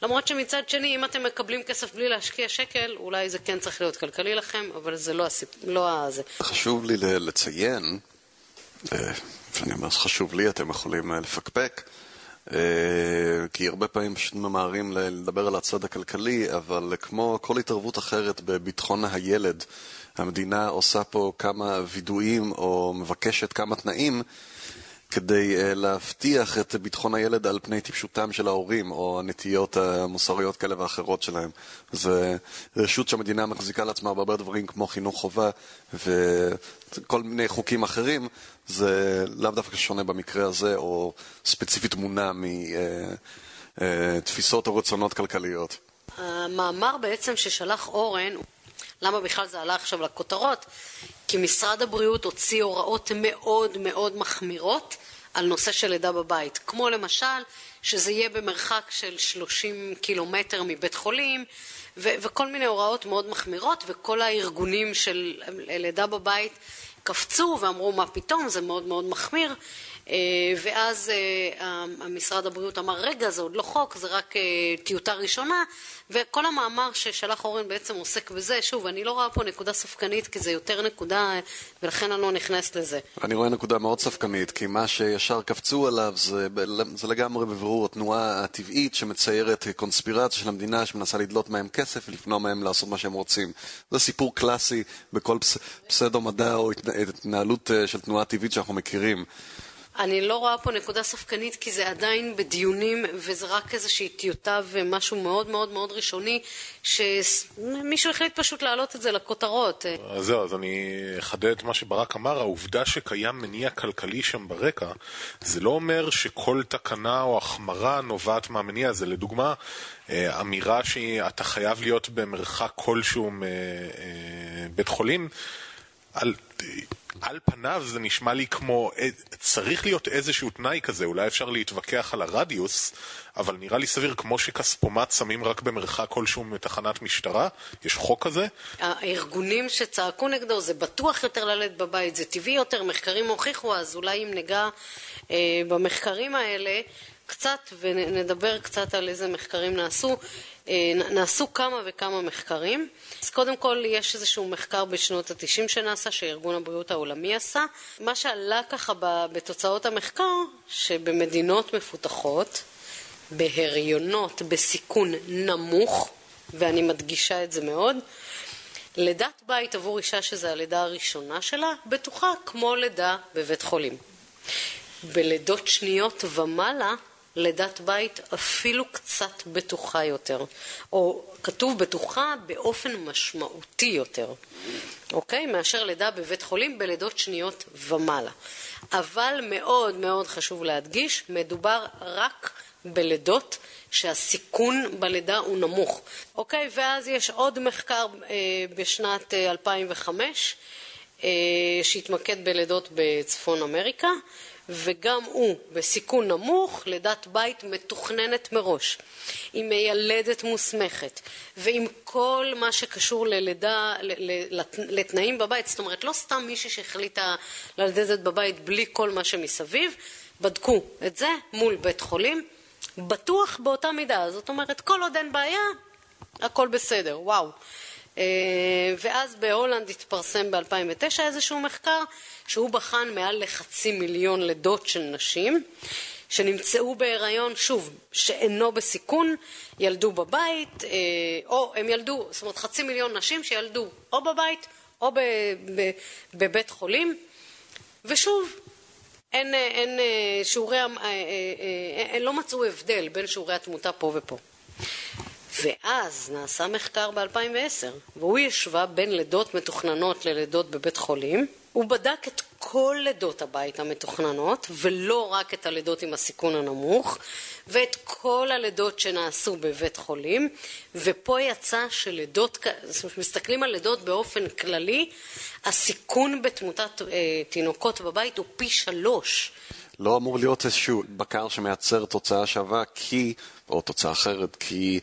למרות שמצד שני, אם אתם מקבלים כסף בלי להשקיע שקל, אולי זה כן צריך להיות כלכלי לכם, אבל זה לא הסיפ... לא הזה. חשוב לי לציין, אה, ואני אומר חשוב לי, אתם יכולים אה, לפקפק, כי הרבה פעמים פשוט ממהרים לדבר על הצד הכלכלי, אבל כמו כל התערבות אחרת בביטחון הילד, המדינה עושה פה כמה וידויים או מבקשת כמה תנאים כדי uh, להבטיח את ביטחון הילד על פני טיפשותם של ההורים או הנטיות המוסריות כאלה ואחרות שלהם. זה רשות שהמדינה מחזיקה לעצמה בהרבה דברים כמו חינוך חובה וכל מיני חוקים אחרים, זה לאו דווקא שונה במקרה הזה או ספציפית מונע מתפיסות uh, uh, או רצונות כלכליות. המאמר בעצם ששלח אורן למה בכלל זה עלה עכשיו לכותרות? כי משרד הבריאות הוציא הוראות מאוד מאוד מחמירות על נושא של לידה בבית, כמו למשל שזה יהיה במרחק של 30 קילומטר מבית חולים וכל מיני הוראות מאוד מחמירות וכל הארגונים של לידה בבית קפצו ואמרו מה פתאום? זה מאוד מאוד מחמיר ואז אה, משרד הבריאות אמר, רגע, זה עוד לא חוק, זה רק אה, טיוטה ראשונה, וכל המאמר ששלח אורן בעצם עוסק בזה. שוב, אני לא רואה פה נקודה ספקנית, כי זה יותר נקודה, ולכן אני לא נכנסת לזה. אני רואה נקודה מאוד ספקנית, כי מה שישר קפצו עליו זה, זה לגמרי בבירור התנועה הטבעית שמציירת קונספירציה של המדינה שמנסה לדלות מהם כסף ולפנוע מהם לעשות מה שהם רוצים. זה סיפור קלאסי בכל פס, פסדו-מדע או התנהלות של תנועה טבעית שאנחנו מכירים. אני לא רואה פה נקודה ספקנית כי זה עדיין בדיונים וזה רק איזושהי טיוטה ומשהו מאוד מאוד מאוד ראשוני שמישהו החליט פשוט להעלות את זה לכותרות. אז זהו, אז אני אחדד את מה שברק אמר, העובדה שקיים מניע כלכלי שם ברקע זה לא אומר שכל תקנה או החמרה נובעת מהמניע הזה. לדוגמה, אה, אמירה שאתה חייב להיות במרחק כלשהו מבית חולים על, על פניו זה נשמע לי כמו, אה, צריך להיות איזשהו תנאי כזה, אולי אפשר להתווכח על הרדיוס, אבל נראה לי סביר כמו שכספומט שמים רק במרחק כלשהו מתחנת משטרה, יש חוק כזה. הארגונים שצעקו נגדו, זה בטוח יותר ללדת בבית, זה טבעי יותר, מחקרים הוכיחו, אז אולי אם ניגע אה, במחקרים האלה, קצת ונדבר קצת על איזה מחקרים נעשו. אה, נעשו כמה וכמה מחקרים. אז קודם כל יש איזשהו מחקר בשנות ה-90 שנעשה, שארגון הבריאות העולמי עשה. מה שעלה ככה בתוצאות המחקר, שבמדינות מפותחות, בהריונות בסיכון נמוך, ואני מדגישה את זה מאוד, לידת בית עבור אישה שזו הלידה הראשונה שלה, בטוחה כמו לידה בבית חולים. בלידות שניות ומעלה, לידת בית אפילו קצת בטוחה יותר, או כתוב בטוחה באופן משמעותי יותר, אוקיי? מאשר לידה בבית חולים בלידות שניות ומעלה. אבל מאוד מאוד חשוב להדגיש, מדובר רק בלידות שהסיכון בלידה הוא נמוך. אוקיי, ואז יש עוד מחקר אה, בשנת 2005 אה, אה, שהתמקד בלידות בצפון אמריקה, וגם הוא בסיכון נמוך, לידת בית מתוכננת מראש, עם מיילדת מוסמכת, ועם כל מה שקשור ללידה, לתנאים בבית, זאת אומרת לא סתם מישהי שהחליטה ללדת בבית בלי כל מה שמסביב, בדקו את זה מול בית חולים, בטוח באותה מידה, זאת אומרת כל עוד אין בעיה, הכל בסדר, וואו. אה, ואז בהולנד התפרסם ב-2009 איזשהו מחקר שהוא בחן מעל לחצי מיליון לידות של נשים שנמצאו בהיריון, שוב, שאינו בסיכון, ילדו בבית, אה, או הם ילדו, זאת אומרת חצי מיליון נשים שילדו או בבית או בבית חולים, ושוב, אין, אין שיעורי, לא מצאו הבדל בין שיעורי התמותה פה ופה. ואז נעשה מחקר ב-2010, והוא השווה בין לידות מתוכננות ללידות בבית חולים, הוא בדק את כל לידות הבית המתוכננות, ולא רק את הלידות עם הסיכון הנמוך, ואת כל הלידות שנעשו בבית חולים, ופה יצא שלידות, מסתכלים על לידות באופן כללי, הסיכון בתמותת אה, תינוקות בבית הוא פי שלוש. לא אמור להיות איזשהו בקר שמייצר תוצאה שווה כי, או תוצאה אחרת, כי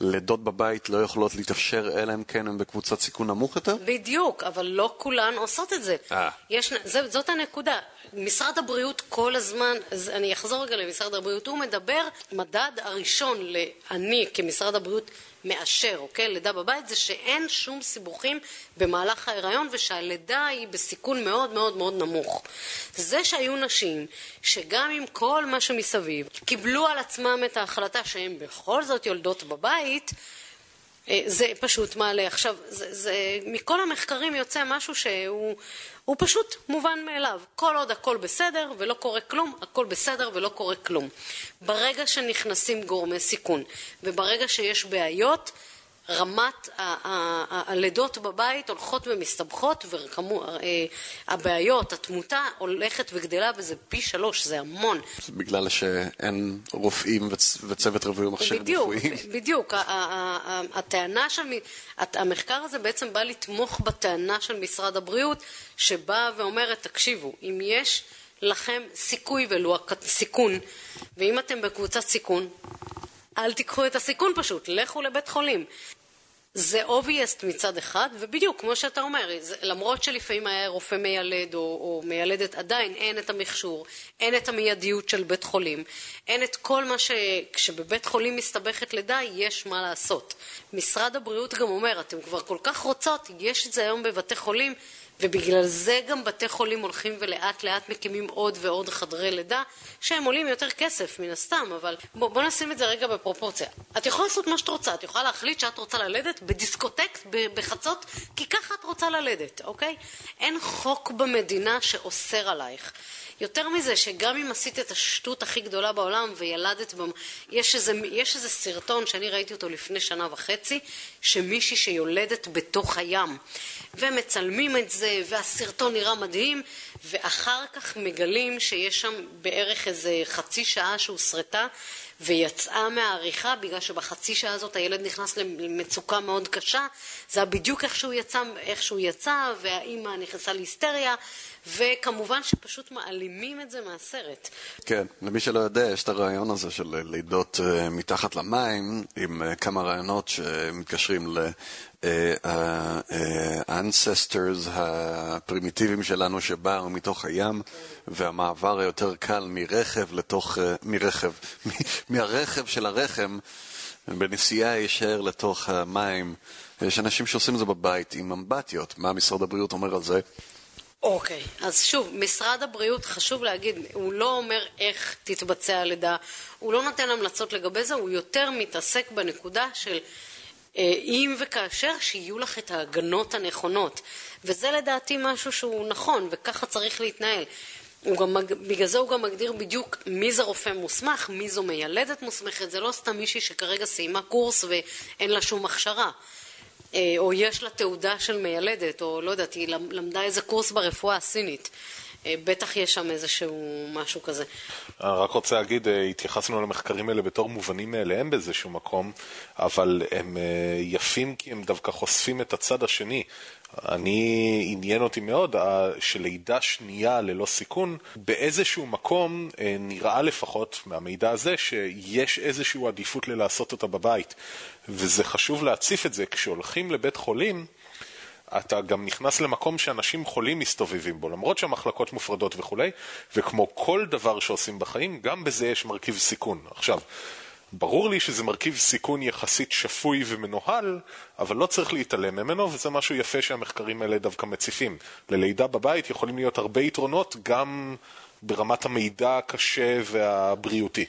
לידות בבית לא יכולות להתאפשר אלא אם כן הן בקבוצת סיכון נמוך יותר? בדיוק, אבל לא כולן עושות את זה. אה. יש, זה, זאת הנקודה. משרד הבריאות כל הזמן, אז אני אחזור רגע למשרד הבריאות, הוא מדבר, מדד הראשון לאני כמשרד הבריאות מאשר, אוקיי? לידה בבית זה שאין שום סיבוכים במהלך ההיריון ושהלידה היא בסיכון מאוד מאוד מאוד נמוך. זה שהיו נשים שגם עם כל מה שמסביב קיבלו על עצמם את ההחלטה שהן בכל זאת יולדות בבית זה פשוט מעלה. עכשיו, זה, זה, מכל המחקרים יוצא משהו שהוא הוא פשוט מובן מאליו. כל עוד הכל בסדר ולא קורה כלום, הכל בסדר ולא קורה כלום. ברגע שנכנסים גורמי סיכון וברגע שיש בעיות, רמת הלידות בבית הולכות ומסתבכות והבעיות, אה, התמותה הולכת וגדלה וזה פי שלוש, זה המון. בגלל שאין רופאים וצוות רפואי ומכשירים רפואיים. *laughs* בדיוק, בדיוק. הטענה של... המחקר הזה בעצם בא לתמוך בטענה של משרד הבריאות שבאה ואומרת, תקשיבו, אם יש לכם סיכוי ולו סיכון, ואם אתם בקבוצת סיכון, אל תיקחו את הסיכון פשוט, לכו לבית חולים. זה obvious מצד אחד, ובדיוק, כמו שאתה אומר, זה, למרות שלפעמים היה רופא מיילד או, או מיילדת, עדיין אין את המכשור, אין את המיידיות של בית חולים, אין את כל מה ש... כשבבית חולים מסתבכת לידה, יש מה לעשות. משרד הבריאות גם אומר, אתם כבר כל כך רוצות, יש את זה היום בבתי חולים, ובגלל זה גם בתי חולים הולכים ולאט לאט מקימים עוד ועוד חדרי לידה שהם עולים יותר כסף מן הסתם, אבל בוא, בוא נשים את זה רגע בפרופורציה. את יכולה לעשות מה שאת רוצה, את יכולה להחליט שאת רוצה ללדת בדיסקוטק בחצות כי ככה את רוצה ללדת, אוקיי? אין חוק במדינה שאוסר עלייך. יותר מזה, שגם אם עשית את השטות הכי גדולה בעולם וילדת. יש, איזה, יש איזה סרטון שאני ראיתי אותו לפני שנה וחצי, שמישהי שיולדת בתוך הים. ומצלמים את זה, והסרטון נראה מדהים, ואחר כך מגלים שיש שם בערך איזה חצי שעה שהוסרטה ויצאה מהעריכה בגלל שבחצי שעה הזאת הילד נכנס למצוקה מאוד קשה זה היה בדיוק איך שהוא יצא, יצא והאימא נכנסה להיסטריה וכמובן שפשוט מעלימים את זה מהסרט. כן, למי שלא יודע, יש את הרעיון הזה של לידות אה, מתחת למים, עם אה, כמה רעיונות שמתקשרים ל-ancestors אה, הפרימיטיביים שלנו שבאו מתוך הים, והמעבר היותר קל מרכב לתוך, מרכב, *laughs* מהרכב של הרחם, בנסיעה ישר לתוך המים. יש אנשים שעושים את זה בבית עם אמבטיות. מה משרד הבריאות אומר על זה? אוקיי, okay. אז שוב, משרד הבריאות, חשוב להגיד, הוא לא אומר איך תתבצע הלידה, הוא לא נותן המלצות לגבי זה, הוא יותר מתעסק בנקודה של אה, אם וכאשר שיהיו לך את ההגנות הנכונות. וזה לדעתי משהו שהוא נכון, וככה צריך להתנהל. הוא גם, בגלל זה הוא גם מגדיר בדיוק מי זה רופא מוסמך, מי זו מיילדת מוסמכת, זה לא סתם מישהי שכרגע סיימה קורס ואין לה שום הכשרה. אה, או יש לה תעודה של מיילדת, או לא יודעת, היא למדה איזה קורס ברפואה הסינית. אה, בטח יש שם איזשהו משהו כזה. רק רוצה להגיד, אה, התייחסנו למחקרים האלה בתור מובנים מאליהם באיזשהו מקום, אבל הם יפים כי הם דווקא חושפים את הצד השני. אני, עניין אותי מאוד שלידה שנייה ללא סיכון, באיזשהו מקום נראה לפחות מהמידע הזה שיש איזושהי עדיפות ללעשות אותה בבית. וזה חשוב להציף את זה, כשהולכים לבית חולים, אתה גם נכנס למקום שאנשים חולים מסתובבים בו, למרות שהמחלקות מופרדות וכולי, וכמו כל דבר שעושים בחיים, גם בזה יש מרכיב סיכון. עכשיו, ברור לי שזה מרכיב סיכון יחסית שפוי ומנוהל, אבל לא צריך להתעלם ממנו, וזה משהו יפה שהמחקרים האלה דווקא מציפים. ללידה בבית יכולים להיות הרבה יתרונות, גם ברמת המידע הקשה והבריאותי.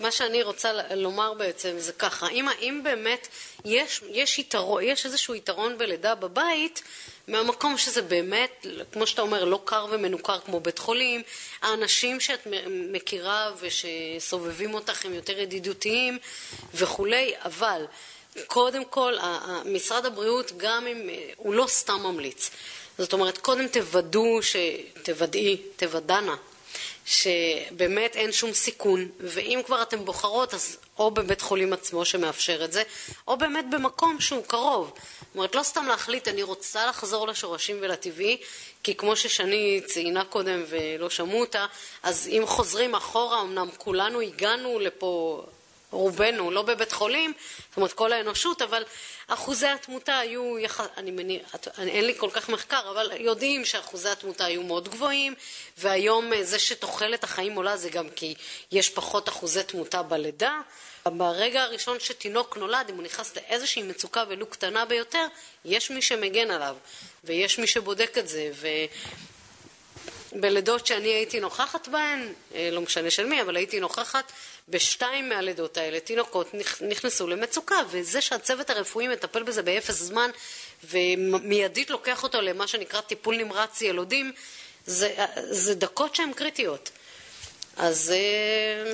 מה שאני רוצה לומר בעצם זה ככה, אם, אם באמת יש, יש, יתרון, יש איזשהו יתרון בלידה בבית, מהמקום שזה באמת, כמו שאתה אומר, לא קר ומנוכר כמו בית חולים, האנשים שאת מכירה ושסובבים אותך הם יותר ידידותיים וכולי, אבל קודם כל, משרד הבריאות, גם אם הוא לא סתם ממליץ, זאת אומרת, קודם תוודאו, תוודאי, תוודענה שבאמת אין שום סיכון, ואם כבר אתן בוחרות אז או בבית חולים עצמו שמאפשר את זה, או באמת במקום שהוא קרוב. זאת אומרת, לא סתם להחליט, אני רוצה לחזור לשורשים ולטבעי, כי כמו ששני ציינה קודם ולא שמעו אותה, אז אם חוזרים אחורה, אמנם כולנו הגענו לפה רובנו לא בבית חולים, זאת אומרת כל האנושות, אבל אחוזי התמותה היו. אני מניח, אין לי כל כך מחקר, אבל יודעים שאחוזי התמותה היו מאוד גבוהים, והיום אה, זה שתוחלת החיים עולה זה גם כי יש פחות אחוזי תמותה בלידה. ברגע הראשון שתינוק נולד, אם הוא נכנס לאיזושהי מצוקה ולו קטנה ביותר, יש מי שמגן עליו, ויש מי שבודק את זה, ו... בלידות שאני הייתי נוכחת בהן, אה, לא משנה של מי, אבל הייתי נוכחת, בשתיים מהלידות האלה תינוקות נכנסו למצוקה, וזה שהצוות הרפואי מטפל בזה באפס זמן ומיידית לוקח אותו למה שנקרא טיפול נמרץ ילודים, זה, זה דקות שהן קריטיות. אז... אה,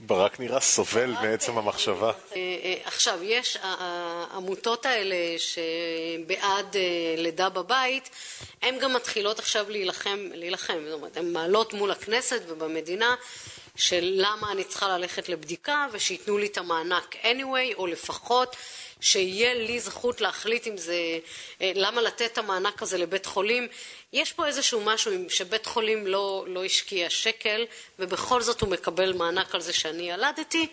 ברק נראה סובל מעצם המחשבה. אה, עכשיו, יש העמותות האלה שבעד לידה בבית, הן גם מתחילות עכשיו להילחם, להילחם, זאת אומרת, הן מעלות מול הכנסת ובמדינה של למה אני צריכה ללכת לבדיקה ושייתנו לי את המענק anyway, או לפחות שיהיה לי זכות להחליט אם זה, אה, למה לתת את המענק הזה לבית חולים. יש פה איזשהו משהו שבית חולים לא, לא השקיע שקל, ובכל זאת הוא מקבל מענק על זה שאני ילדתי.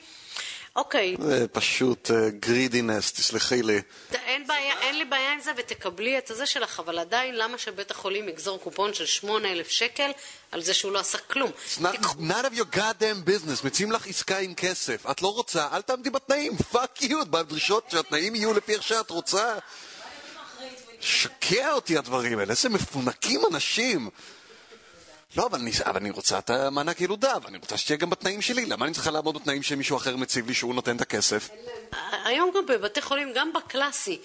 אוקיי. זה פשוט greediness, uh, תסלחי לי. אין, בעיה, אין לי בעיה עם זה ותקבלי את הזה שלך, אבל עדיין למה שבית החולים יגזור קופון של 8,000 שקל על זה שהוא לא עשה כלום? It's not, none of your goddamn business, מציעים לך עסקה עם כסף. את לא רוצה, אל תעמדי בתנאים, *laughs* fuck you, בדרישות שהתנאים יהיו לפי איך שאת רוצה. משגע אותי הדברים האלה, איזה מפונקים אנשים. לא, אבל אני, אבל אני רוצה את המענק ילודה, ואני רוצה שתהיה גם בתנאים שלי. למה אני צריכה לעמוד בתנאים שמישהו אחר מציב לי שהוא נותן את הכסף? היום גם בבתי חולים, גם בקלאסי,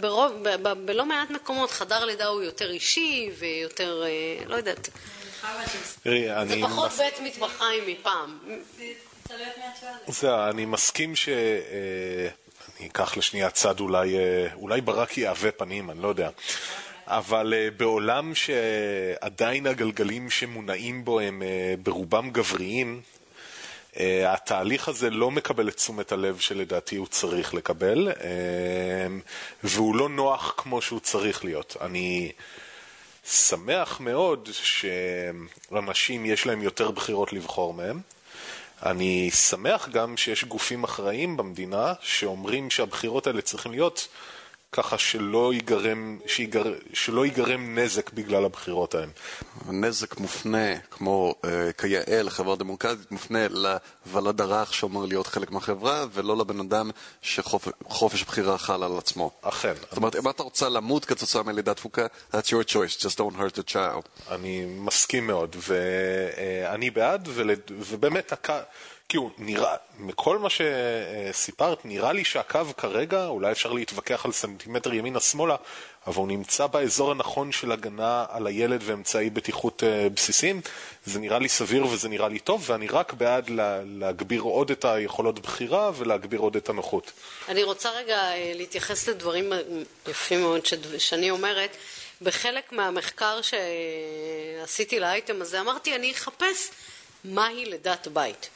ברוב, ב, ב, בלא מעט מקומות חדר לידה הוא יותר אישי ויותר, אה, לא יודעת. זה פחות בית מטבחיים מפעם. זה, אני מסכים ש... אה, אני אקח לשנייה צד אולי, אה, אולי ברק יעווה פנים, אני לא יודע. אבל uh, בעולם שעדיין הגלגלים שמונעים בו הם uh, ברובם גבריים, uh, התהליך הזה לא מקבל את תשומת הלב שלדעתי הוא צריך לקבל, uh, והוא לא נוח כמו שהוא צריך להיות. אני שמח מאוד שאנשים יש להם יותר בחירות לבחור מהם. אני שמח גם שיש גופים אחראיים במדינה שאומרים שהבחירות האלה צריכים להיות ככה שלא ייגרם, שיגר, שלא ייגרם נזק בגלל הבחירות ההן. נזק מופנה, כמו uh, כיאה לחברה דמוקרטית, מופנה לוולד הרך שאומר להיות חלק מהחברה, ולא לבן אדם שחופש בחירה חל על עצמו. אכן. זאת אומרת, אם אתה רוצה למות כתוצאה מלידת תפוקה, that's your choice, just don't hurt the child. אני מסכים מאוד, ואני בעד, ובאמת, כאילו, נראה, מכל מה שסיפרת, נראה לי שהקו כרגע, אולי אפשר להתווכח על סנטימטר ימינה-שמאלה, אבל הוא נמצא באזור הנכון של הגנה על הילד ואמצעי בטיחות אה, בסיסיים. זה נראה לי סביר וזה נראה לי טוב, ואני רק בעד לה, להגביר עוד את היכולות בחירה ולהגביר עוד את הנוחות. אני רוצה רגע אה, להתייחס לדברים יפים מאוד שאני אומרת. בחלק מהמחקר שעשיתי לאייטם הזה, אמרתי, אני אחפש מהי לידת בית.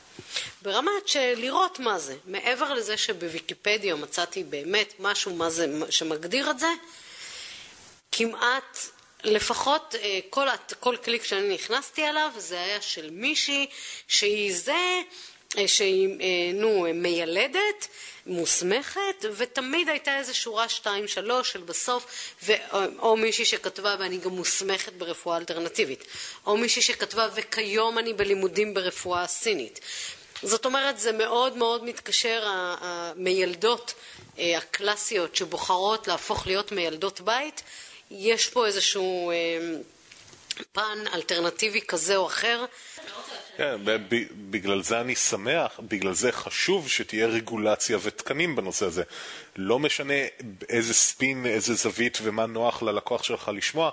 ברמת של לראות מה זה. מעבר לזה שבוויקיפדיה מצאתי באמת משהו מה זה, שמגדיר את זה, כמעט, לפחות אה, כל, קליק שאני נכנסתי אליו זה היה של מישהי שהיא זה, שהיא, אה, נו, מיילדת, מוסמכת, ותמיד הייתה איזו שורה שתיים שלוש של בסוף, ו, או מישהי שכתבה ואני גם מוסמכת ברפואה אלטרנטיבית, או מישהי שכתבה וכיום אני בלימודים ברפואה סינית. זאת אומרת, זה מאוד מאוד מתקשר, המיילדות הקלאסיות שבוחרות להפוך להיות מיילדות בית, יש פה איזשהו פן אלטרנטיבי כזה או אחר. כן, בגלל זה אני שמח, בגלל זה חשוב שתהיה רגולציה ותקנים בנושא הזה. לא משנה איזה ספין, איזה זווית ומה נוח ללקוח שלך לשמוע,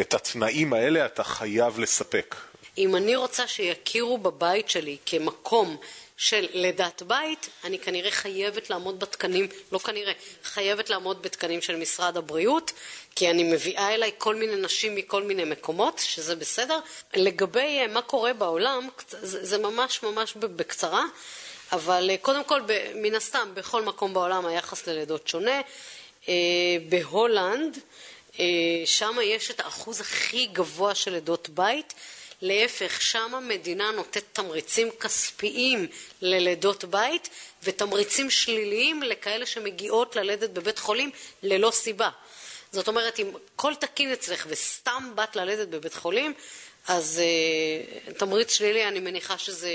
את התנאים האלה אתה חייב לספק. אם אני רוצה שיכירו בבית שלי כמקום של לידת בית, אני כנראה חייבת לעמוד בתקנים, לא כנראה, חייבת לעמוד בתקנים של משרד הבריאות, כי אני מביאה אליי כל מיני נשים מכל מיני מקומות, שזה בסדר. לגבי אה, מה קורה בעולם, זה ממש ממש בקצרה, אבל אה, קודם כל, מן הסתם, בכל מקום בעולם היחס ללידות שונה. אה, בהולנד, שם יש את האחוז הכי גבוה של לידות בית. להפך, שם המדינה נותנת תמריצים כספיים ללידות בית ותמריצים שליליים לכאלה שמגיעות ללדת בבית חולים ללא סיבה. זאת אומרת, אם כל תקין אצלך וסתם באת ללדת בבית חולים, אז uh, תמריץ שלילי, אני מניחה שזה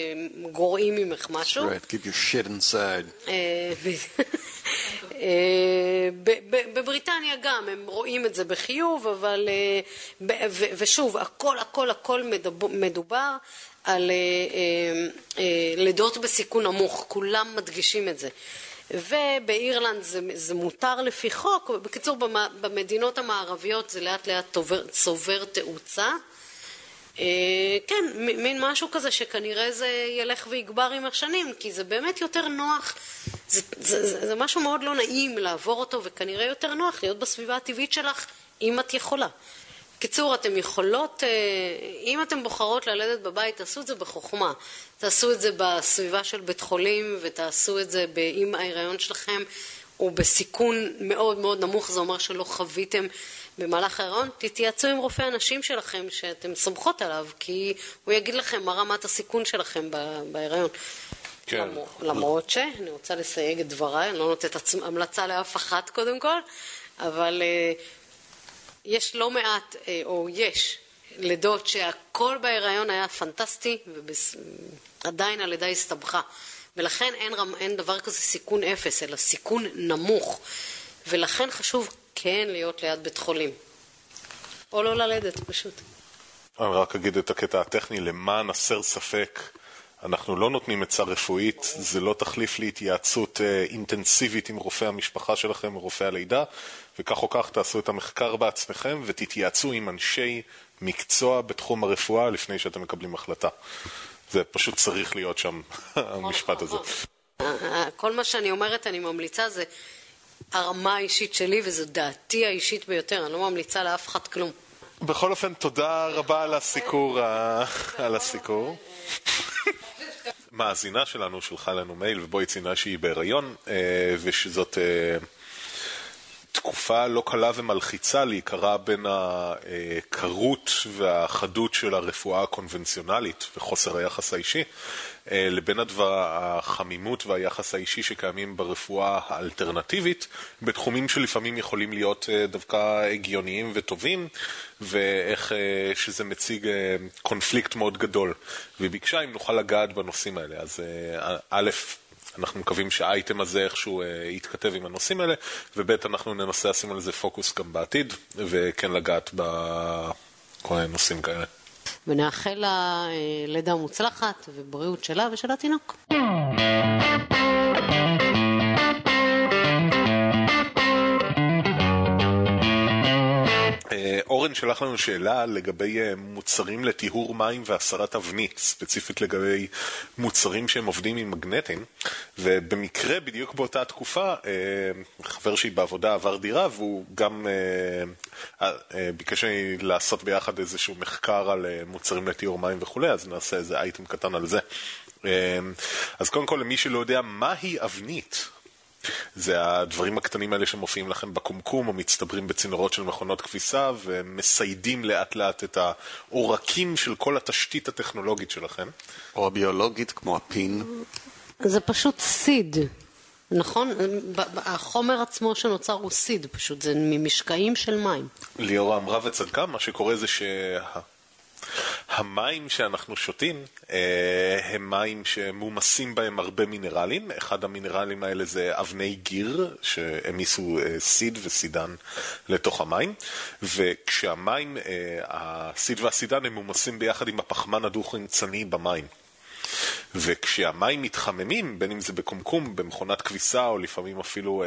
גורעים ממך משהו. Right, keep your shit inside. אה, *laughs* אה, בבריטניה גם, הם רואים את זה בחיוב, אבל... ושוב, הכל, הכל, הכל מדובר על לידות בסיכון נמוך, כולם מדגישים את זה. ובאירלנד זה, זה מותר לפי חוק, בקיצור במדינות המערביות זה לאט לאט צובר, צובר תאוצה. אה, כן, מין משהו כזה שכנראה זה ילך ויגבר עם השנים, כי זה באמת יותר נוח, זה, זה, זה, זה משהו מאוד לא נעים לעבור אותו, וכנראה יותר נוח להיות בסביבה הטבעית שלך, אם את יכולה. קיצור, אתן יכולות, אה, אם אתן בוחרות ללדת בבית, תעשו את זה בחוכמה. תעשו את זה בסביבה של בית חולים, ותעשו את זה אם ההיריון שלכם הוא בסיכון מאוד מאוד נמוך, זה אומר שלא חוויתם במהלך ההיריון, תתייעצו עם רופא הנשים שלכם שאתם סומכות עליו, כי הוא יגיד לכם מה רמת הסיכון שלכם בהיריון. כן. למרות שאני רוצה לסייג את דבריי, אני לא נותנת המלצה לאף אחת קודם כל, אבל uh, יש לא מעט, uh, או יש, לידות שהכל בהיריון היה פנטסטי, ועדיין הלידה הסתבכה. ולכן אין, אין דבר כזה סיכון אפס, אלא סיכון נמוך. ולכן חשוב כן להיות ליד בית חולים. או לא ללדת, פשוט. אני רק אגיד את הקטע הטכני, למען הסר ספק, אנחנו לא נותנים עצה רפואית, זה לא תחליף להתייעצות אה, אינטנסיבית עם רופא המשפחה שלכם, רופא הלידה, וכך או כך תעשו את המחקר בעצמכם ותתייעצו עם אנשי מקצוע בתחום הרפואה לפני שאתם מקבלים החלטה. זה פשוט צריך להיות שם, המשפט הזה. כל מה שאני אומרת, אני ממליצה, זה הרמה האישית שלי, וזו דעתי האישית ביותר, אני לא ממליצה לאף אחד כלום. בכל אופן, תודה רבה על הסיקור. ה- על הסיקור. *laughs* מאזינה שלנו שלחה לנו מייל, ובו היא ציינה שהיא בהיריון, אה, ושזאת אה, תקופה לא קלה ומלחיצה להיקרא בין הקרות והחדות של הרפואה הקונבנציונלית וחוסר היחס האישי, אה, לבין הדבר, החמימות והיחס האישי שקיימים ברפואה האלטרנטיבית, בתחומים שלפעמים יכולים להיות אה, דווקא הגיוניים וטובים, ואיך אה, שזה מציג קונפליקט מאוד גדול. והיא ביקשה אם נוכל לגעת בנושאים האלה. אז א', אנחנו מקווים שהאייטם הזה איכשהו אה, יתכתב עם הנושאים האלה, וב' אנחנו ננסה לשים על זה פוקוס גם בעתיד, וכן לגעת בכל מיני נושאים כאלה. ונאחל לה אה, לידה מוצלחת ובריאות שלה ושל התינוק. אורן שלח לנו שאלה לגבי אה, מוצרים לטיהור מים והסרת תבנית, ספציפית לגבי מוצרים שהם עובדים עם מגנטים, ובמקרה בדיוק באותה תקופה, אה, חבר שלי בעבודה עבר דירה והוא גם אה, ביקש ממני לעשות ביחד איזשהו מחקר על מוצרים לטיהור מים וכולי, אז נעשה איזה אייטם קטן על זה. אז קודם כל, למי שלא יודע, מהי אבנית? זה הדברים הקטנים האלה שמופיעים לכם בקומקום או מצטברים בצינורות של מכונות כביסה ומסיידים לאט לאט את העורקים של כל התשתית הטכנולוגית שלכם. או הביולוגית, כמו הפין. זה פשוט סיד, נכון? החומר עצמו שנוצר הוא סיד פשוט, זה ממשקעים של מים. ליאורה אמרה וצדקה, מה שקורה זה שהמים שאנחנו שותים אה, הם מים שמומסים בהם הרבה מינרלים. אחד המינרלים האלה זה אבני גיר, שהמיסו אה, סיד וסידן לתוך המים, וכשהמים, אה, הסיד והסידן הם מומסים ביחד עם הפחמן הדו-חמצני במים. וכשהמים מתחממים, בין אם זה בקומקום, במכונת כביסה, או לפעמים אפילו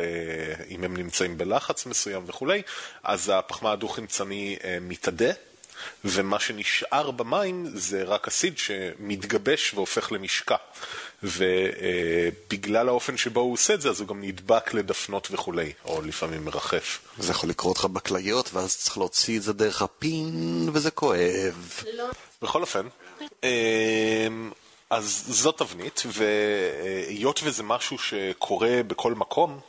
אם הם נמצאים בלחץ מסוים וכולי, אז הפחמן הדו-חמצני מתאדה, ומה שנשאר במים זה רק אסיד שמתגבש והופך למשקע. ובגלל האופן שבו הוא עושה את זה, אז הוא גם נדבק לדפנות וכולי, או לפעמים מרחף. זה יכול לקרות לך בכליות, ואז צריך להוציא את זה דרך הפין, וזה כואב. בכל אופן, אמ, אז זאת תבנית, והיות וזה משהו שקורה בכל מקום,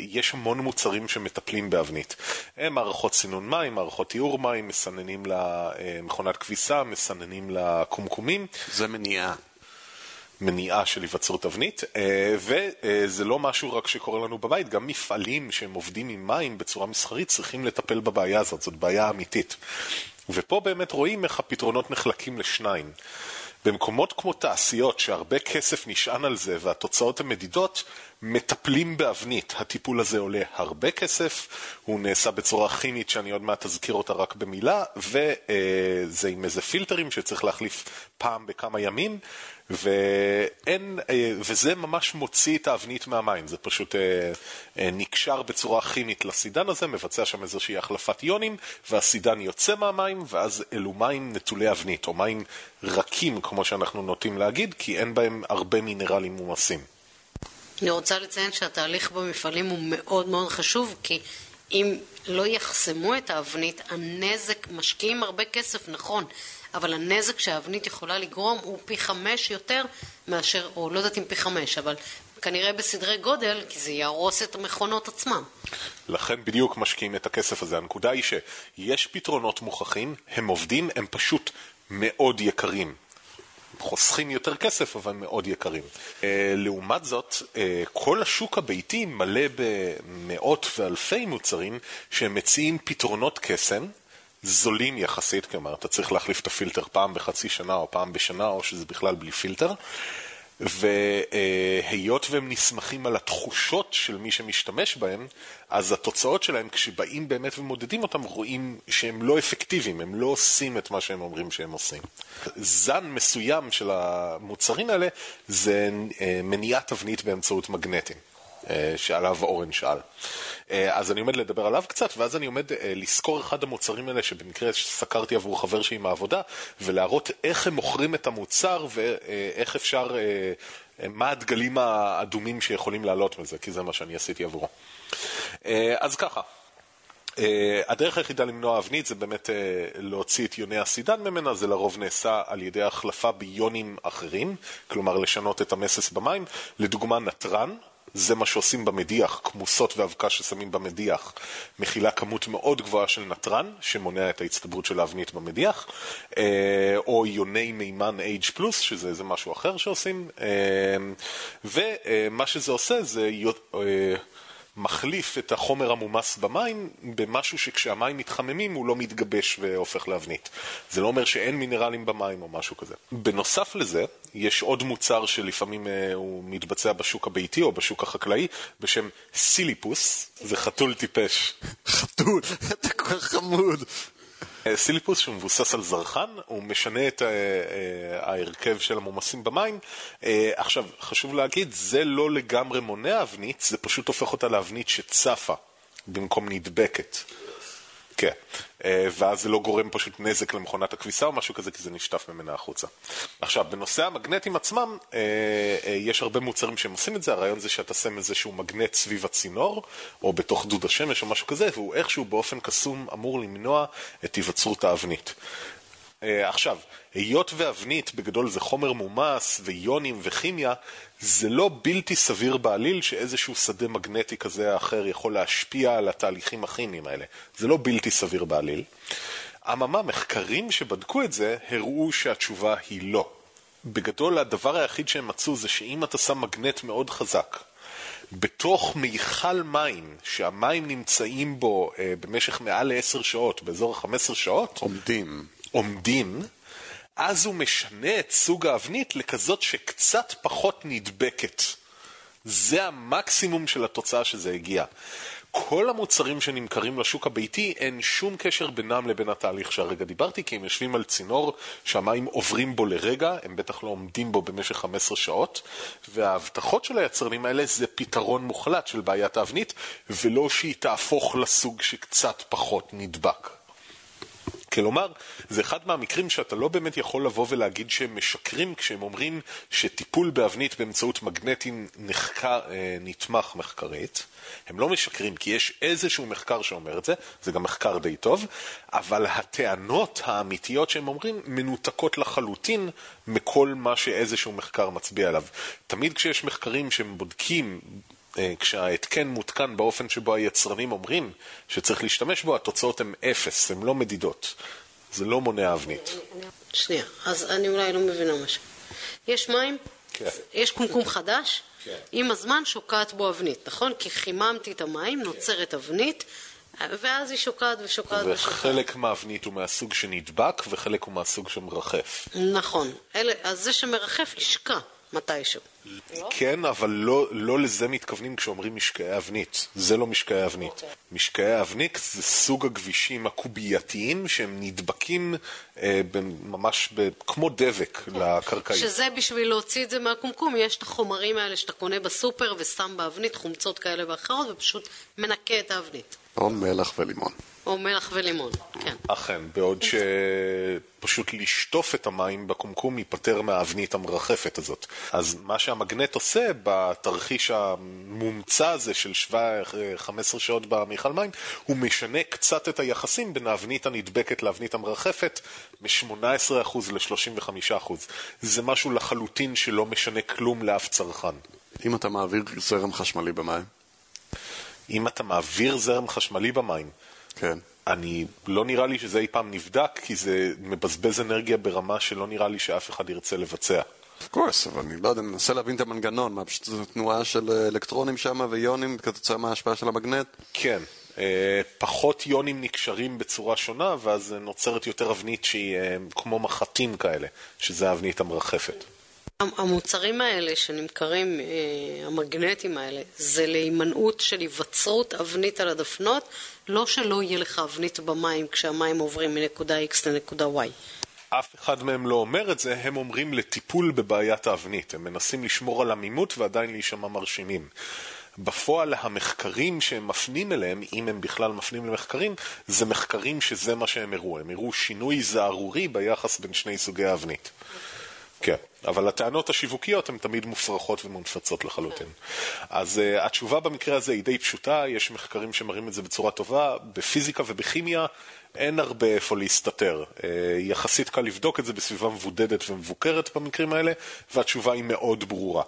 יש המון מוצרים שמטפלים באבנית. אה, מערכות סינון מים, מערכות טיהור מים, מסננים למכונת כביסה, מסננים לקומקומים. זה מניעה. מניעה של היווצרות תבנית, אה, וזה לא משהו רק שקורה לנו בבית, גם מפעלים שהם עובדים עם מים בצורה מסחרית צריכים לטפל בבעיה הזאת, זאת בעיה אמיתית. ופה באמת רואים איך הפתרונות נחלקים לשניים. במקומות כמו תעשיות שהרבה כסף נשען על זה והתוצאות הן מדידות, מטפלים באבנית. הטיפול הזה עולה הרבה כסף, הוא נעשה בצורה כימית שאני עוד מעט אזכיר אותה רק במילה, וזה עם איזה פילטרים שצריך להחליף פעם בכמה ימים, ואין, אה, וזה ממש מוציא את האבנית מהמים, זה פשוט אה, אה, נקשר בצורה כימית לסידן הזה, מבצע שם איזושהי החלפת איונים, והסידן יוצא מהמים, ואז אלו מים נטולי אבנית, או מים רכים, כמו שאנחנו נוטים להגיד, כי אין בהם הרבה מינרלים מומסים. אני רוצה לציין שהתהליך במפעלים הוא מאוד מאוד חשוב, כי אם לא יחסמו את האבנית, הנזק, משקיעים הרבה כסף, נכון, אבל הנזק שהאבנית יכולה לגרום הוא פי חמש יותר מאשר, או לא יודעת אם פי חמש, אבל כנראה בסדרי גודל, כי זה יהרוס את המכונות עצמן. לכן בדיוק משקיעים את הכסף הזה. הנקודה היא שיש פתרונות מוכחים, הם עובדים, הם פשוט מאוד יקרים. חוסכים יותר כסף, אבל מאוד יקרים. אה, לעומת זאת, אה, כל השוק הביתי מלא במאות ואלפי מוצרים שהם מציעים פתרונות קסם. זולים יחסית, כלומר, אתה צריך להחליף את הפילטר פעם בחצי שנה או פעם בשנה, או שזה בכלל בלי פילטר. והיות והם נסמכים על התחושות של מי שמשתמש בהם, אז התוצאות שלהם, כשבאים באמת ומודדים אותם, רואים שהם לא אפקטיביים, הם לא עושים את מה שהם אומרים שהם עושים. זן מסוים של המוצרים האלה זה אה, מניעת תבנית באמצעות מגנטים. אה, שעליו אורן שאל. אה, אז אני עומד לדבר עליו קצת, ואז אני עומד אה, לזכור אחד המוצרים האלה שבמקרה סקרתי עבור חבר שלי מהעבודה, ולהראות איך הם מוכרים את המוצר ואיך אפשר, מה הדגלים האדומים שיכולים לעלות מזה, כי זה מה שאני עשיתי עבורו. אז ככה. Uh, הדרך היחידה למנוע אבנית זה באמת uh, להוציא את יוני הסידן ממנה, זה לרוב נעשה על ידי החלפה ביונים אחרים, כלומר לשנות את המסס במים. לדוגמה נתרן, זה מה שעושים במדיח, כמוסות ואבקה ששמים במדיח, מכילה כמות מאוד גבוהה של נתרן, שמונע את ההצטברות של האבנית במדיח, אה, או יוני מימן H+, שזה איזה משהו אחר שעושים, אה, ומה שזה עושה זה... אה, מחליף את החומר המומס במים במשהו שכשהמים מתחממים הוא לא מתגבש והופך לאבנית. זה לא אומר שאין מינרלים במים או משהו כזה. בנוסף לזה, יש עוד מוצר שלפעמים uh, הוא מתבצע בשוק הביתי או בשוק החקלאי בשם סיליפוס, זה חתול טיפש. חתול, אתה כל כך חמוד. אה, סיליפוס שהוא מבוסס על זרחן, הוא משנה את אה, אה, ההרכב של המומסים במים. עכשיו, חשוב להגיד, זה לא לגמרי מונע אבנית, זה פשוט הופך אותה לאבנית שצפה במקום נדבקת. כן, אה, ואז זה לא גורם פשוט נזק למכונת הכביסה או משהו כזה, כי זה נשטף ממנה החוצה. עכשיו, בנושא המגנטים עצמם, אה, אה, יש הרבה מוצרים שהם עושים את זה, הרעיון זה שאתה שם איזשהו מגנט סביב הצינור, או בתוך דוד השמש או משהו כזה, והוא איכשהו באופן קסום אמור למנוע את היווצרות האבנית. עכשיו, היות ואבנית בגדול זה חומר מומס ויונים וכימיה, זה לא בלתי סביר בעליל שאיזשהו שדה מגנטי כזה או אחר יכול להשפיע על התהליכים הכימיים האלה. זה לא בלתי סביר בעליל. אממה, מחקרים שבדקו את זה הראו שהתשובה היא לא. בגדול, הדבר היחיד שהם מצאו זה שאם אתה שם מגנט מאוד חזק בתוך מיכל מים, שהמים נמצאים בו אה, במשך מעל ל-10 שעות, באזור ה-15 שעות, עומדים. עומדים, אז הוא משנה את סוג האבנית לכזאת שקצת פחות נדבקת. זה המקסימום של התוצאה שזה הגיע. כל המוצרים שנמכרים לשוק הביתי, אין שום קשר בינם לבין התהליך שהרגע דיברתי, כי הם יושבים על צינור שהמים עוברים בו לרגע, הם בטח לא עומדים בו במשך 15 שעות, וההבטחות של היצרנים האלה זה פתרון מוחלט של בעיית האבנית, ולא שהיא תהפוך לסוג שקצת פחות נדבק. כלומר, זה אחד מהמקרים שאתה לא באמת יכול לבוא ולהגיד שהם משקרים כשהם אומרים שטיפול באבנית באמצעות מגנטים נחקר, אה, נתמך מחקרית. הם לא משקרים כי יש איזשהו מחקר שאומר את זה, זה גם מחקר די טוב, אבל הטענות האמיתיות שהם אומרים מנותקות לחלוטין מכל מה שאיזשהו מחקר מצביע עליו. תמיד כשיש מחקרים שהם בודקים כשההתקן מותקן באופן שבו היצרנים אומרים שצריך להשתמש בו, התוצאות הן אפס, הן לא מדידות. זה לא מונע אבנית. שנייה, אז אני אולי לא מבינה משהו. יש מים, כן. יש קומקום חדש, כן. עם הזמן שוקעת בו אבנית, נכון? כי חיממתי את המים, כן. נוצרת אבנית, ואז היא שוקעת ושוקעת ושוקעת. וחלק מהאבנית הוא מהסוג שנדבק, וחלק הוא מהסוג שמרחף. נכון. אלה, אז זה שמרחף ישקע מתישהו. כן, אבל לא, לא לזה מתכוונים כשאומרים משקעי אבנית. זה לא משקעי אבנית. Okay. אוקיי. משקעי אבנית זה סוג הכבישים הקובייתיים שהם נדבקים אה, ממש ב, כמו דבק okay. כן. לקרקעית. שזה בשביל להוציא את זה מהקומקום, יש את החומרים האלה שאתה קונה בסופר ושם באבנית חומצות כאלה ואחרות ופשוט מנקה את האבנית. או מלח ולימון. או מלח ולימון, כן. אכן, בעוד שפשוט לשטוף את המים בקומקום ייפטר מהאבנית המרחפת הזאת. אז מה שהמגנט עושה בתרחיש המומצא הזה של 15 שעות במיכל מים, הוא משנה קצת את היחסים בין האבנית הנדבקת לאבנית המרחפת מ-18% ל-35%. זה משהו לחלוטין שלא משנה כלום לאף צרכן. אם אתה מעביר זרם חשמלי במים? אם אתה מעביר זרם חשמלי במים, כן. אני, לא נראה לי שזה אי פעם נבדק, כי זה מבזבז אנרגיה ברמה שלא נראה לי שאף אחד ירצה לבצע. of course, אבל אני לא יודע, אני מנסה להבין את המנגנון, מה פשוט זו תנועה של אה, אלקטרונים שם ויונים כתוצאה מההשפעה של המגנט? כן, אה, פחות יונים נקשרים בצורה שונה, ואז נוצרת יותר אבנית שהיא אה, כמו מחטים כאלה, שזה האבנית המרחפת. המוצרים האלה שנמכרים, אה, המגנטים האלה, זה להימנעות של היווצרות אבנית על הדפנות, לא שלא יהיה לך אבנית במים כשהמים עוברים מנקודה X לנקודה Y. אף אחד מהם לא אומר את זה, הם אומרים לטיפול בבעיית האבנית. הם מנסים לשמור על עמימות ועדיין להישמע מרשימים. בפועל המחקרים שהם מפנים אליהם, אם הם בכלל מפנים למחקרים, זה מחקרים שזה מה שהם הראו. הם הראו שינוי זערורי ביחס בין שני סוגי האבנית. כן, אבל הטענות השיווקיות הן תמיד מופרכות ומונפצות לחלוטין. אז uh, התשובה במקרה הזה היא די פשוטה, יש מחקרים שמראים את זה בצורה טובה, בפיזיקה ובכימיה אין הרבה איפה להסתתר. Uh, יחסית קל לבדוק את זה בסביבה מבודדת ומבוקרת במקרים האלה, והתשובה היא מאוד ברורה.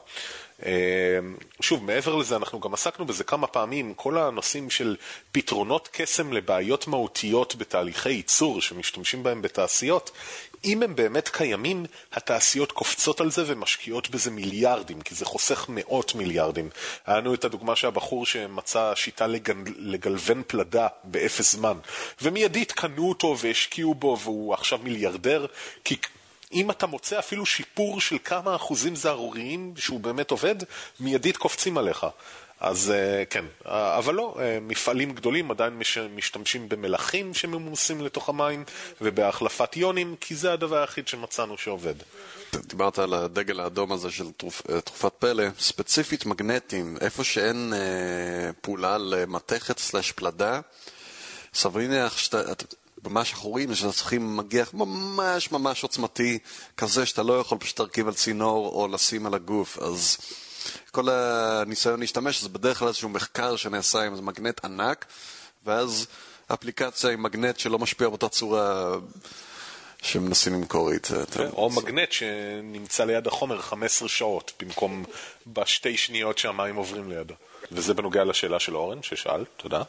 אמ, שוב, מעבר לזה, אנחנו גם עסקנו בזה כמה פעמים, כל הנושאים של פתרונות קסם לבעיות מהותיות בתהליכי ייצור שמשתמשים בהם בתעשיות, אם הם באמת קיימים, התעשיות קופצות על זה ומשקיעות בזה מיליארדים, כי זה חוסך מאות מיליארדים. היה לנו את הדוגמה שהבחור שמצא שיטה לגל... לגלוון פלדה באפס זמן, ומיידית קנו אותו והשקיעו בו והוא עכשיו מיליארדר, כי אם אתה מוצא אפילו שיפור של כמה אחוזים זערוריים שהוא באמת עובד, מיידית קופצים עליך. אז אה, כן, אה, אבל לא, אה, מפעלים גדולים עדיין משתמשים במלחים שממוסים לתוך המים ובהחלפת יונים, כי זה הדבר היחיד שמצאנו שעובד. דיברת על הדגל האדום הזה של תרופ, תרופת פלא, ספציפית מגנטים, איפה שאין אה, פעולה למתכת סלש פלדה, סביר להניח שאתה... ממש אחורים, שאתה צריכים מגיח ממש ממש עוצמתי, כזה שאתה לא יכול פשוט להרכיב על צינור או לשים על הגוף, אז כל הניסיון להשתמש זה בדרך כלל איזשהו מחקר שנעשה עם איזה מגנט ענק, ואז אפליקציה עם מגנט שלא משפיע באותה צורה שמנסים למכור איתה. או מגנט שנמצא ליד החומר 15 שעות, במקום בשתי שניות שהמים עוברים לידו. וזה בנוגע לשאלה של אורן, ששאל, תודה.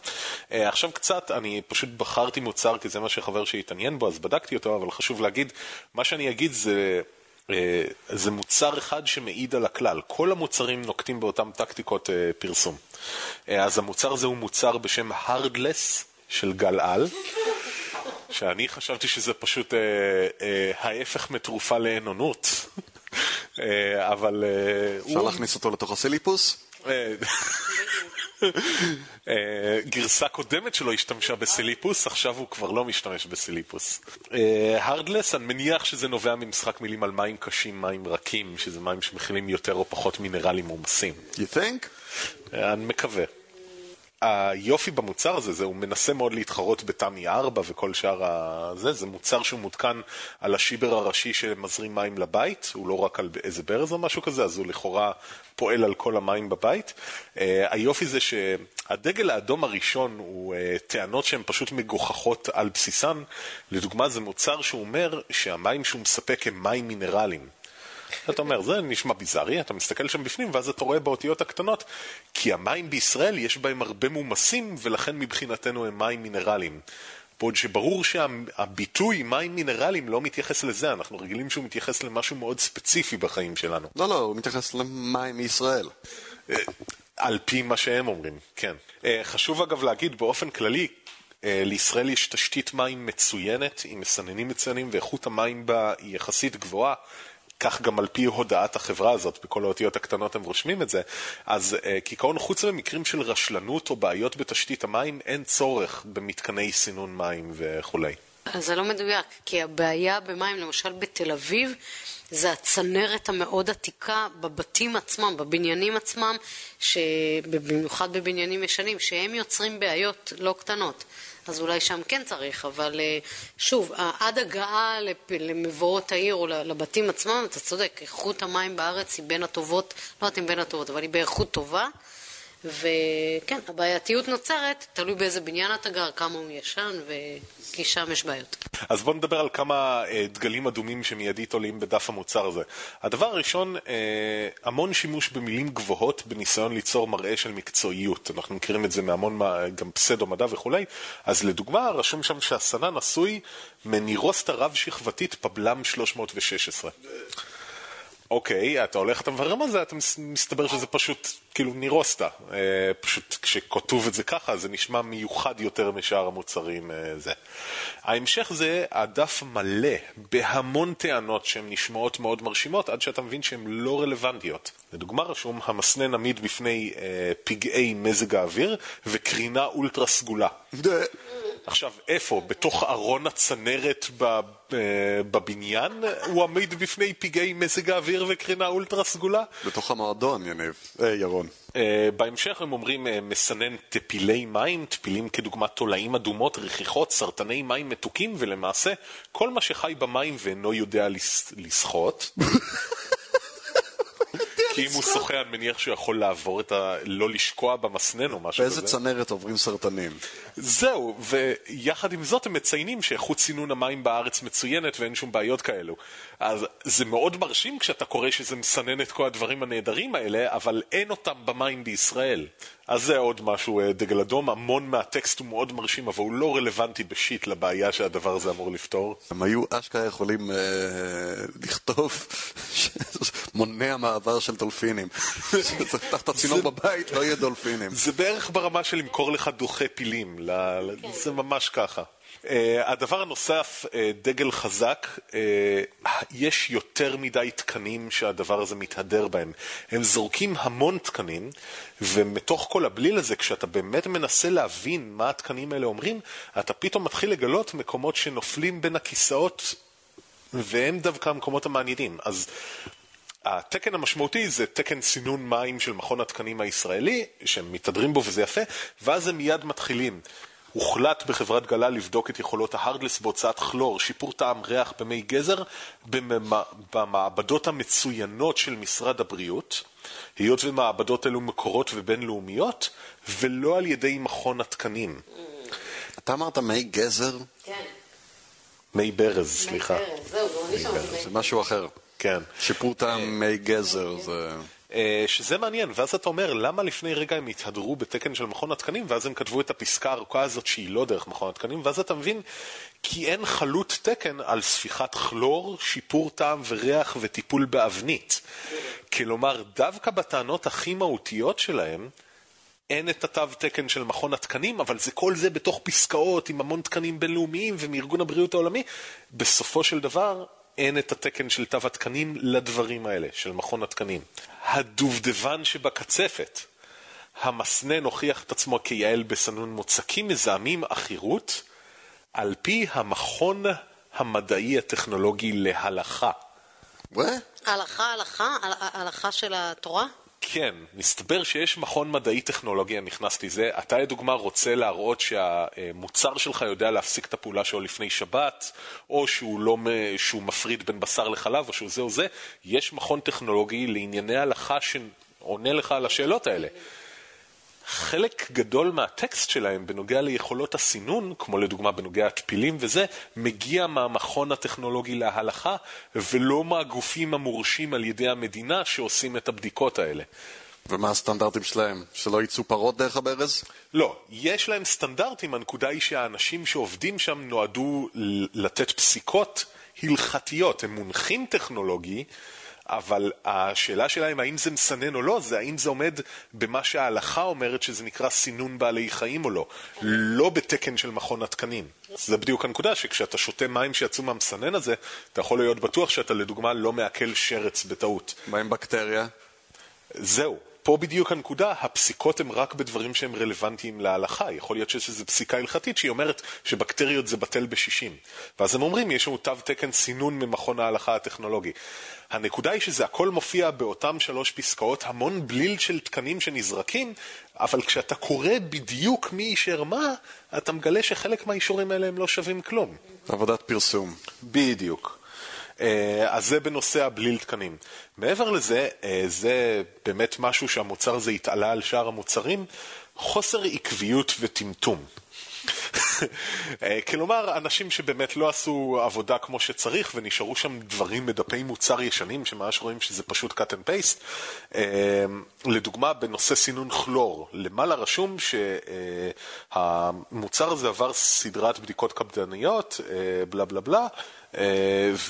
Uh, עכשיו קצת, אני פשוט בחרתי מוצר כי זה מה שחבר שהתעניין בו, אז בדקתי אותו, אבל חשוב להגיד, מה שאני אגיד זה... Uh, זה מוצר אחד שמעיד על הכלל, כל המוצרים נוקטים באותן טקטיקות uh, פרסום. Uh, אז המוצר הזה הוא מוצר בשם Hardless של גל על, שאני חשבתי שזה פשוט ההפך מתרופה לאנונות, *laughs* אבל... אפשר. להכניס אותו לתוך הסליפוס? *laughs* אה, גרסה קודמת שלו השתמשה בסליפוס, עכשיו הוא כבר לא משתמש בסליפוס. הרדלס, אה, אני מניח שזה נובע ממשחק מילים על מים קשים, מים רכים, שזה מים שמכילים יותר או פחות מינרלים מומסים. You think? אה, אני מקווה. היופי במוצר הזה, זה הוא מנסה מאוד להתחרות בתמי 4 וכל שאר הזה, זה מוצר שהוא מותקן על השיבר הראשי שמזרים מים לבית, הוא לא רק על איזה ברז או משהו כזה, אז הוא לכאורה פועל על כל המים בבית. Uh, היופי זה שהדגל האדום הראשון הוא uh, טענות שהן פשוט מגוחכות על בסיסן. לדוגמה, זה מוצר שהוא אומר שהמים שהוא מספק הם מים מינרליים. אתה אומר, זה נשמע ביזארי, אתה מסתכל שם בפנים, ואז אתה רואה באותיות הקטנות, כי המים בישראל יש בהם הרבה מומסים, ולכן מבחינתנו הם מים מינרליים. בעוד שברור שהביטוי מים מינרליים לא מתייחס לזה, אנחנו רגילים שהוא מתייחס למשהו מאוד ספציפי בחיים שלנו. לא, לא, הוא מתייחס למים מישראל. אה, על פי מה שהם אומרים, כן. אה, חשוב אגב להגיד באופן כללי, אה, לישראל יש תשתית מים מצוינת, עם מסננים מצוינים, ואיכות המים בה היא יחסית גבוהה. כך גם על פי הודעת החברה הזאת, בכל האותיות הקטנות הם רושמים את זה, אז uh, כעיקרון חוץ ממקרים של רשלנות או בעיות בתשתית המים, אין צורך במתקני סינון מים וכולי. אז זה לא מדויק, כי הבעיה במים, למשל בתל אביב, זה הצנרת המאוד עתיקה בבתים עצמם, בבניינים עצמם, במיוחד בבניינים ישנים, שהם יוצרים בעיות לא קטנות. אז אולי שם כן צריך, אבל אה, שוב, עד הגעה למבואות העיר או לבתים עצמם, אתה צודק, איכות המים בארץ היא בין הטובות, לא יודעת אם בין הטובות, אבל היא באיכות טובה. וכן, הבעייתיות נוצרת, תלוי באיזה בניין אתה גר, כמה הוא ישן, כי שם יש בעיות. אז בואו נדבר על כמה אה, דגלים אדומים שמיידית עולים בדף המוצר הזה. הדבר הראשון, אה, המון שימוש במילים גבוהות בניסיון ליצור מראה של מקצועיות. אנחנו מכירים את זה מהמון, גם פסדו מדע וכולי. אז לדוגמה, רשום שם שהסנן עשוי מנירוסטה רב-שכבתית פבלם 316. אוקיי, אתה הולך, אתה מברר מה זה, אתה מסתבר שזה פשוט כאילו נירוסטה. אה, פשוט כשכותוב את זה ככה, זה נשמע מיוחד יותר משאר המוצרים אה, זה. ההמשך זה, הדף מלא בהמון טענות שהן נשמעות מאוד מרשימות, עד שאתה מבין שהן לא רלוונטיות. לדוגמה רשום, המסנן עמיד בפני אה, פגעי מזג האוויר וקרינה אולטרה סגולה. עכשיו, איפה? בתוך ארון הצנרת אה, בבניין הוא עמיד בפני פגעי מזג האוויר וקרינה אולטרה סגולה? בתוך המועדון, יניב. אה, ירון. אה, בהמשך הם אומרים אה, מסנן טפילי מים, טפילים כדוגמת תולעים אדומות, רכיכות, סרטני מים מתוקים, ולמעשה כל מה שחי במים ואינו יודע לס- לשחות. כי אם הוא שוחה, אני מניח שהוא יכול לעבור את ה... לא לשקוע במסנן או משהו באיזה כזה. צנרת עוברים סרטנים? זהו, ויחד עם זאת הם מציינים שאיכות סינון המים בארץ מצוינת ואין שום בעיות כאלו. אז זה מאוד מרשים כשאתה קורא שזה מסנן את כל הדברים הנהדרים האלה, אבל אין אותם במים בישראל. אז זה עוד משהו, אה, דגל אדום, המון מהטקסט הוא מאוד מרשים, אבל הוא לא רלוונטי בשיט לבעיה שהדבר הזה אמור לפתור. הם היו אשכרה יכולים אה, לכתוב מונע מעבר של דולפינים. תפתח את הצינור בבית, לא יהיה דולפינים. זה בערך ברמה של למכור לך דוחה פילים. זה ממש ככה. Uh, הדבר הנוסף, uh, דגל חזק, uh, יש יותר מדי תקנים שהדבר הזה מתהדר בהם. הם זורקים המון תקנים, ומתוך כל הבליל הזה, כשאתה באמת מנסה להבין מה התקנים האלה אומרים, אתה פתאום מתחיל לגלות מקומות שנופלים בין הכיסאות, והם דווקא המקומות המעניינים. אז התקן המשמעותי זה תקן סינון מים של מכון התקנים הישראלי, שהם מתהדרים בו וזה יפה, ואז הם מיד מתחילים. הוחלט בחברת גלה לבדוק את יכולות ההרדלס בהוצאת כלור, שיפור טעם ריח במי גזר במעבדות המצוינות של משרד הבריאות, היות ומעבדות אלו מקורות ובינלאומיות, ולא על ידי מכון התקנים. אתה אמרת מי גזר? כן. מי ברז, סליחה. זהו, גם אני שמעתי זה משהו אחר. כן. שיפור טעם מי גזר זה... אה, שזה מעניין, ואז אתה אומר, למה לפני רגע הם התהדרו בתקן של מכון התקנים, ואז הם כתבו את הפסקה הארוכה הזאת שהיא לא דרך מכון התקנים, ואז אתה מבין, כי אין חלוט תקן על ספיחת כלור, שיפור טעם וריח וטיפול באבנית. כלומר, דווקא בטענות הכי מהותיות שלהם, אין את התו תקן של מכון התקנים, אבל זה כל זה בתוך פסקאות עם המון תקנים בינלאומיים ומארגון הבריאות העולמי. בסופו של דבר, אין את התקן של תו התקנים לדברים האלה, של מכון התקנים. הדובדבן שבקצפת. המסנן הוכיח את עצמו כיעל בסנון מוצקים מזהמים עכירות, על פי המכון המדעי הטכנולוגי להלכה. וואה? הלכה, הלכה, הל- הלכה של התורה? כן, מסתבר שיש מכון מדעי טכנולוגי הנכנס לזה. אתה לדוגמה רוצה להראות שהמוצר שלך יודע להפסיק את הפעולה שלו לפני שבת, או שהוא, לא, שהוא מפריד בין בשר לחלב, או שהוא זה או זה. יש מכון טכנולוגי לענייני הלכה שעונה לך על השאלות האלה. חלק גדול מהטקסט שלהם בנוגע ליכולות הסינון, כמו לדוגמה בנוגע הטפילים וזה, מגיע מהמכון הטכנולוגי להלכה, ולא מהגופים המורשים על ידי המדינה שעושים את הבדיקות האלה. ומה הסטנדרטים שלהם? שלא יצאו פרות דרך הברז? לא, יש להם סטנדרטים, הנקודה היא שהאנשים שעובדים שם נועדו לתת פסיקות הלכתיות, הם מונחים טכנולוגי, אבל השאלה שלהם האם זה מסנן או לא, זה האם זה עומד במה שההלכה אומרת שזה נקרא סינון בעלי חיים או לא, לא בתקן של מכון התקנים. זה בדיוק הנקודה, שכשאתה שותה מים שיצאו מהמסנן הזה, אתה יכול להיות בטוח שאתה לדוגמה לא מעכל שרץ בטעות. מה עם בקטריה? זהו, פה בדיוק הנקודה, הפסיקות הן רק בדברים שהם רלוונטיים להלכה. יכול להיות שיש איזו פסיקה הלכתית שהיא אומרת שבקטריות זה בטל בשישים. ואז הם אומרים, יש לנו תו תקן סינון ממכון ההלכה הטכנולוגי. הנקודה היא שזה הכל מופיע באותם שלוש פסקאות, המון בליל של תקנים שנזרקים, אבל כשאתה קורא בדיוק מי אישר מה, אתה מגלה שחלק מהאישורים האלה הם לא שווים כלום. עבודת פרסום. בדיוק. אה, אז זה בנושא הבליל תקנים. מעבר לזה, אה, זה באמת משהו שהמוצר הזה התעלה על שאר המוצרים, חוסר עקביות וטמטום. אה, כלומר, אנשים שבאמת לא עשו עבודה כמו שצריך ונשארו שם דברים בדפי מוצר ישנים, שממש רואים שזה פשוט cut and paste. אה, לדוגמה, בנושא סינון כלור, למעלה רשום שהמוצר הזה עבר סדרת בדיקות קפדניות, אה, בלה בלה בלה,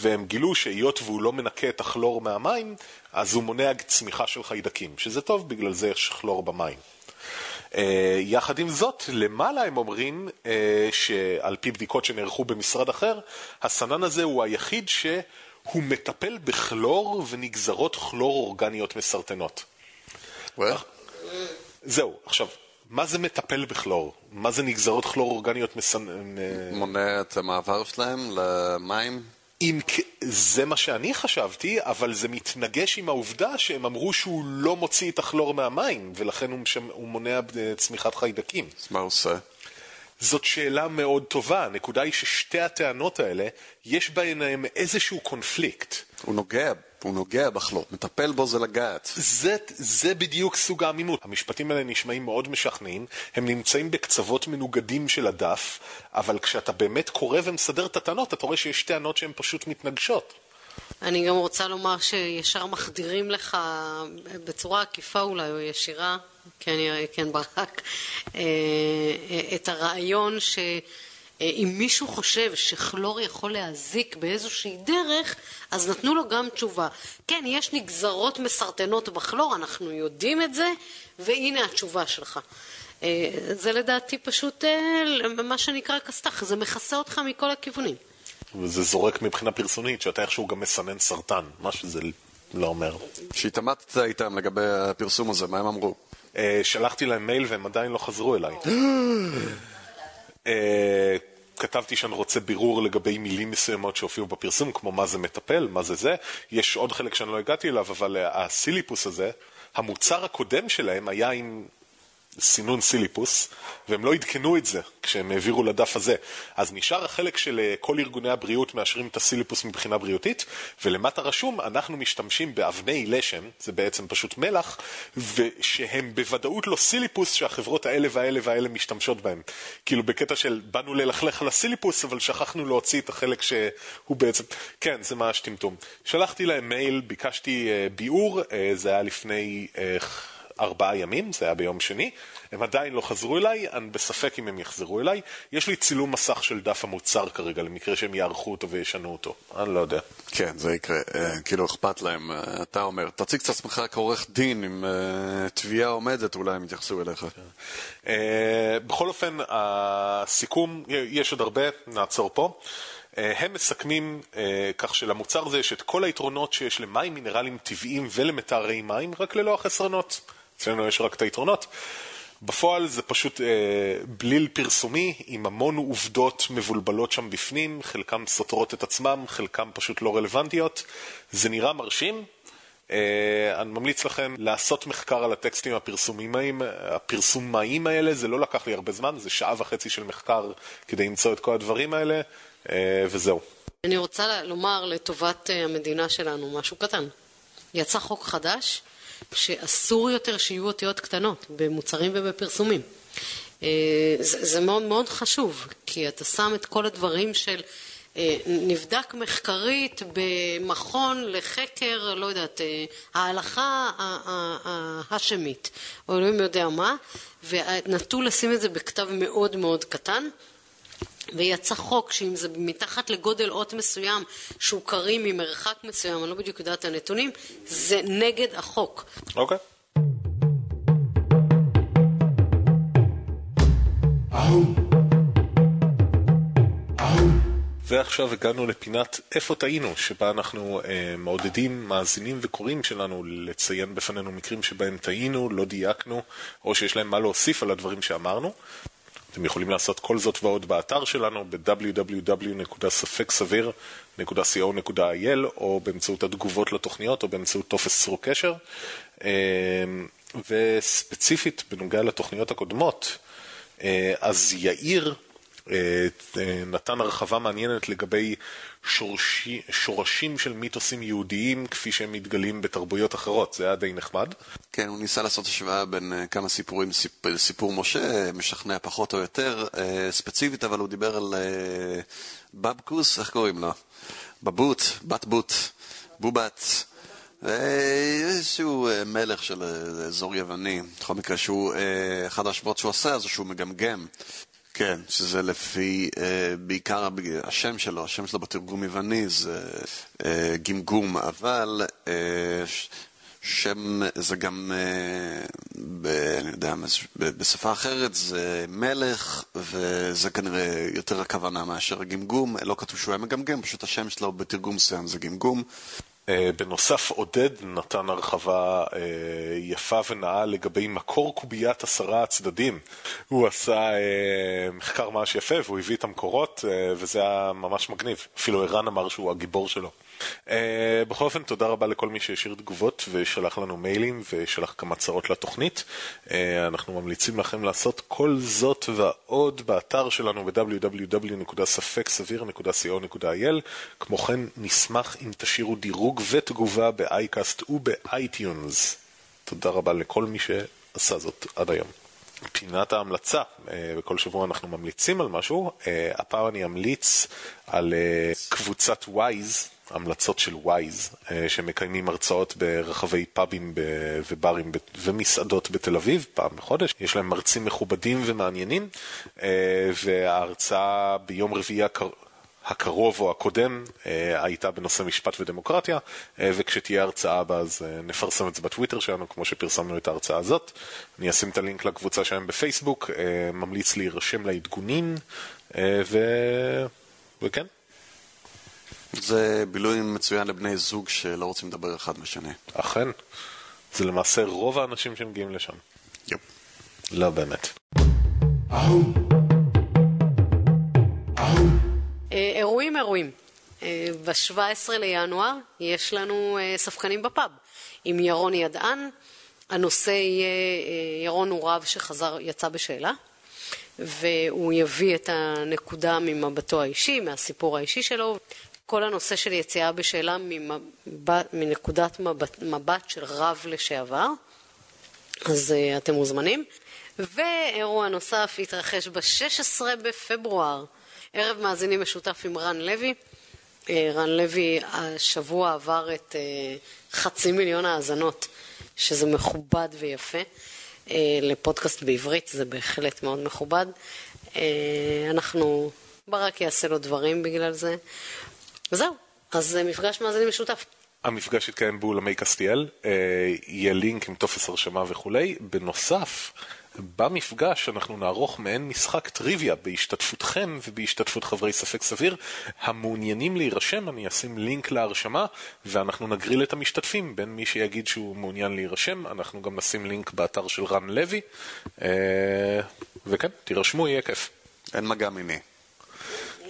והם גילו שהיות והוא לא מנקה את הכלור מהמים, אז הוא מונע צמיחה של חיידקים, שזה טוב, בגלל זה יש כלור במים. Uh, יחד עם זאת, למעלה הם אומרים uh, שעל פי בדיקות שנערכו במשרד אחר, הסנן הזה הוא היחיד שהוא מטפל בכלור ונגזרות כלור אורגניות מסרטנות. זהו, עכשיו, מה זה מטפל בכלור? מה זה נגזרות כלור אורגניות מסנ... מונע את המעבר שלהם למים? אם זה מה שאני חשבתי, אבל זה מתנגש עם העובדה שהם אמרו שהוא לא מוציא את הכלור מהמים, ולכן הוא, מונע צמיחת חיידקים. אז מה הוא עושה? זאת שאלה מאוד טובה. הנקודה היא ששתי הטענות האלה, יש ביניהם איזשהו קונפליקט. הוא נוגע, הוא נוגע בכלור, מטפל בו זה לגעת. זה, זה בדיוק סוג העמימות. המשפטים האלה נשמעים מאוד משכנעים, הם נמצאים בקצוות מנוגדים של הדף, אבל כשאתה באמת קורא ומסדר את הטענות, אתה רואה שיש טענות שהן פשוט מתנגשות. אני גם רוצה לומר שישר מחדירים לך בצורה עקיפה אולי או ישירה, כן, כן ברק, אה, את הרעיון שאם מישהו חושב שכלור יכול להזיק באיזושהי דרך, אז נתנו לו גם תשובה. כן, יש נגזרות מסרטנות בכלור, אנחנו יודעים את זה, והנה התשובה שלך. אה, זה לדעתי פשוט אה, מה שנקרא כסת"ח, זה מכסה אותך מכל הכיוונים. וזה זורק מבחינה פרסונית, שאתה איכשהו גם מסנן סרטן, מה שזה לא אומר. כשהתעמתת איתם לגבי הפרסום הזה, מה הם אמרו? אה, שלחתי להם מייל והם עדיין לא חזרו אליי. *gasps* כתבתי שאני רוצה בירור לגבי מילים מסוימות שהופיעו בפרסום, כמו מה זה מטפל, מה זה זה. יש עוד חלק שאני לא הגעתי אליו, אבל הסיליפוס הזה, המוצר הקודם שלהם היה עם סינון סיליפוס, והם לא עדכנו את זה כשהם העבירו לדף הזה. אז נשאר החלק של אה, כל ארגוני הבריאות מאשרים את הסיליפוס מבחינה בריאותית, ולמטה רשום, אנחנו משתמשים באבני לשם, זה בעצם פשוט מלח, ושהם בוודאות לא סיליפוס שהחברות האלה והאלה והאלה משתמשות בהם. כאילו בקטע של באנו ללכלך על הסיליפוס, אבל שכחנו להוציא את החלק שהוא בעצם... כן, זה ממש טמטום. שלחתי להם מייל, ביקשתי uh, ביאור, uh, זה היה לפני... ארבעה ימים, זה היה ביום שני, הם עדיין לא חזרו אליי, אני בספק אם הם יחזרו אליי. יש לי צילום מסך של דף המוצר כרגע, למקרה שהם יערכו אותו וישנו אותו, אני לא יודע. כן, זה יקרה, אה, כאילו אכפת להם, אה, אתה אומר, תציג את עצמך כעורך דין, עם אה, תביעה עומדת, אולי הם יתייחסו אליך. בכל אופן, הסיכום, יש עוד הרבה, נעצור פה. הם מסכמים כך שלמוצר הזה יש את כל היתרונות שיש למים מינרלים טבעיים ולמטהרי מים, רק ללא החסרונות. אצלנו יש רק את היתרונות. בפועל זה פשוט אה, בליל פרסומי עם המון עובדות מבולבלות שם בפנים, חלקם סותרות את עצמם, חלקם פשוט לא רלוונטיות. זה נראה מרשים. אה, אני ממליץ לכם לעשות מחקר על הטקסטים הפרסומיים, הפרסומיים האלה, זה לא לקח לי הרבה זמן, זה שעה וחצי של מחקר כדי למצוא את כל הדברים האלה, אה, וזהו. אני רוצה לומר לטובת אה, המדינה שלנו משהו קטן. יצא חוק חדש שאסור יותר שיהיו אותיות קטנות במוצרים ובפרסומים. אה, זה, זה מאוד מאוד חשוב, כי אתה שם את כל הדברים של אה, נבדק מחקרית במכון לחקר, לא יודעת, אה, ההלכה ההשמית, או אלוהים יודע מה, ונטו לשים את זה בכתב מאוד מאוד קטן. ויצא חוק שאם זה מתחת לגודל אות מסוים שהוא קריא ממרחק מסוים, אני לא בדיוק יודעת את הנתונים, זה נגד החוק. אוקיי. Okay. ועכשיו הגענו לפינת איפה טעינו, שבה אנחנו אה, מעודדים מאזינים וקוראים שלנו לציין בפנינו מקרים שבהם טעינו, לא דייקנו, או שיש להם מה להוסיף על הדברים שאמרנו. אתם יכולים לעשות כל זאת ועוד באתר שלנו ב-www.ספק-סביר.co.il או באמצעות התגובות לתוכניות או באמצעות טופס צרו קשר. אמ, וספציפית בנוגע לתוכניות הקודמות, אה, אז יאיר נתן הרחבה מעניינת לגבי שורשי, שורשים של מיתוסים יהודיים כפי שהם מתגלים בתרבויות אחרות, זה היה די נחמד. כן, הוא ניסה לעשות השוואה בין uh, כמה סיפורים, סיפ, סיפור משה, משכנע פחות או יותר, ספציפית, אבל הוא דיבר על בבקוס, איך קוראים לו? בבוט, בת בוט, בובת. איזשהו מלך של אזור יווני, בכל מקרה שהוא, אחד ההשוואות שהוא עושה זה שהוא מגמגם כן, שזה לפי, אה, בעיקר השם שלו, השם שלו בתרגום יווני זה אה, גמגום, אבל אה, שם זה גם, ב, אני יודע, בשפה אחרת זה מלך, וזה כנראה יותר הכוונה מאשר גמגום, לא כתוב שהוא היה מגמגם, פשוט השם שלו בתרגום מסוים זה גמגום. אה, בנוסף, עודד נתן הרחבה אה, יפה ונאה לגבי מקור קוביית עשרה הצדדים. הוא עשה אה, מחקר ממש יפה והוא הביא את המקורות, וזה היה ממש מגניב. אפילו ערן אמר שהוא הגיבור שלו. Uh, בכל אופן, תודה רבה לכל מי שהשאיר תגובות ושלח לנו מיילים ושלח כמה צרות לתוכנית. Uh, אנחנו ממליצים לכם לעשות כל זאת ועוד באתר שלנו ב-www.ספקסביר.co.il. כמו כן, נשמח אם תשאירו דירוג ותגובה ב iCast וב iTunes. תודה רבה לכל מי שעשה זאת עד היום. פינת ההמלצה, בכל שבוע אנחנו ממליצים על משהו, הפעם אני אמליץ על קבוצת וויז, המלצות של וויז, שמקיימים הרצאות ברחבי פאבים וברים ומסעדות בתל אביב פעם בחודש. יש להם מרצים מכובדים ומעניינים, וההרצאה ביום רביעי הקרוב או הקודם אה, הייתה בנושא משפט ודמוקרטיה, אה, וכשתהיה הרצאה הבאה אז אה, נפרסם את זה בטוויטר שלנו, כמו שפרסמנו את ההרצאה הזאת. אני אשים את הלינק לקבוצה שלהם בפייסבוק, ממליץ להירשם לעדגונים, ו... וכן. זה בילוי מצוין לבני זוג שלא רוצים לדבר אחד משני. אכן. זה למעשה רוב האנשים שמגיעים לשם. יופ. לא באמת. אה, אירועים אירועים. אה, ב-17 לינואר יש לנו אה, ספקנים בפאב עם ירון ידען. הנושא יהיה, ירון הוא רב שחזר, יצא בשאלה, והוא יביא את הנקודה ממבטו האישי, מהסיפור האישי שלו. כל הנושא של יציאה בשאלה ממבט, מנקודת מבט, של רב לשעבר, אז אתם מוזמנים. ואירוע נוסף יתרחש ב-16 בפברואר ערב מאזינים משותף עם רן לוי. אה, רן לוי השבוע עבר את אה, חצי מיליון האזנות, שזה מכובד ויפה. אה, לפודקאסט בעברית זה בהחלט מאוד מכובד. אנחנו, ברק יעשה לו דברים בגלל זה. וזהו, אז מפגש מאזינים משותף. המפגש יתקיים באולמי קסטיאל, יהיה לינק עם טופס הרשמה וכולי. בנוסף, במפגש אנחנו נערוך מעין משחק טריוויה בהשתתפותכם ובהשתתפות חברי ספק סביר. המעוניינים להירשם, אני אשים לינק להרשמה ואנחנו נגריל את המשתתפים בין מי שיגיד שהוא מעוניין להירשם, אנחנו גם נשים לינק באתר של רן לוי. אה, וכן, תירשמו, יהיה כיף. אין מגע מיני.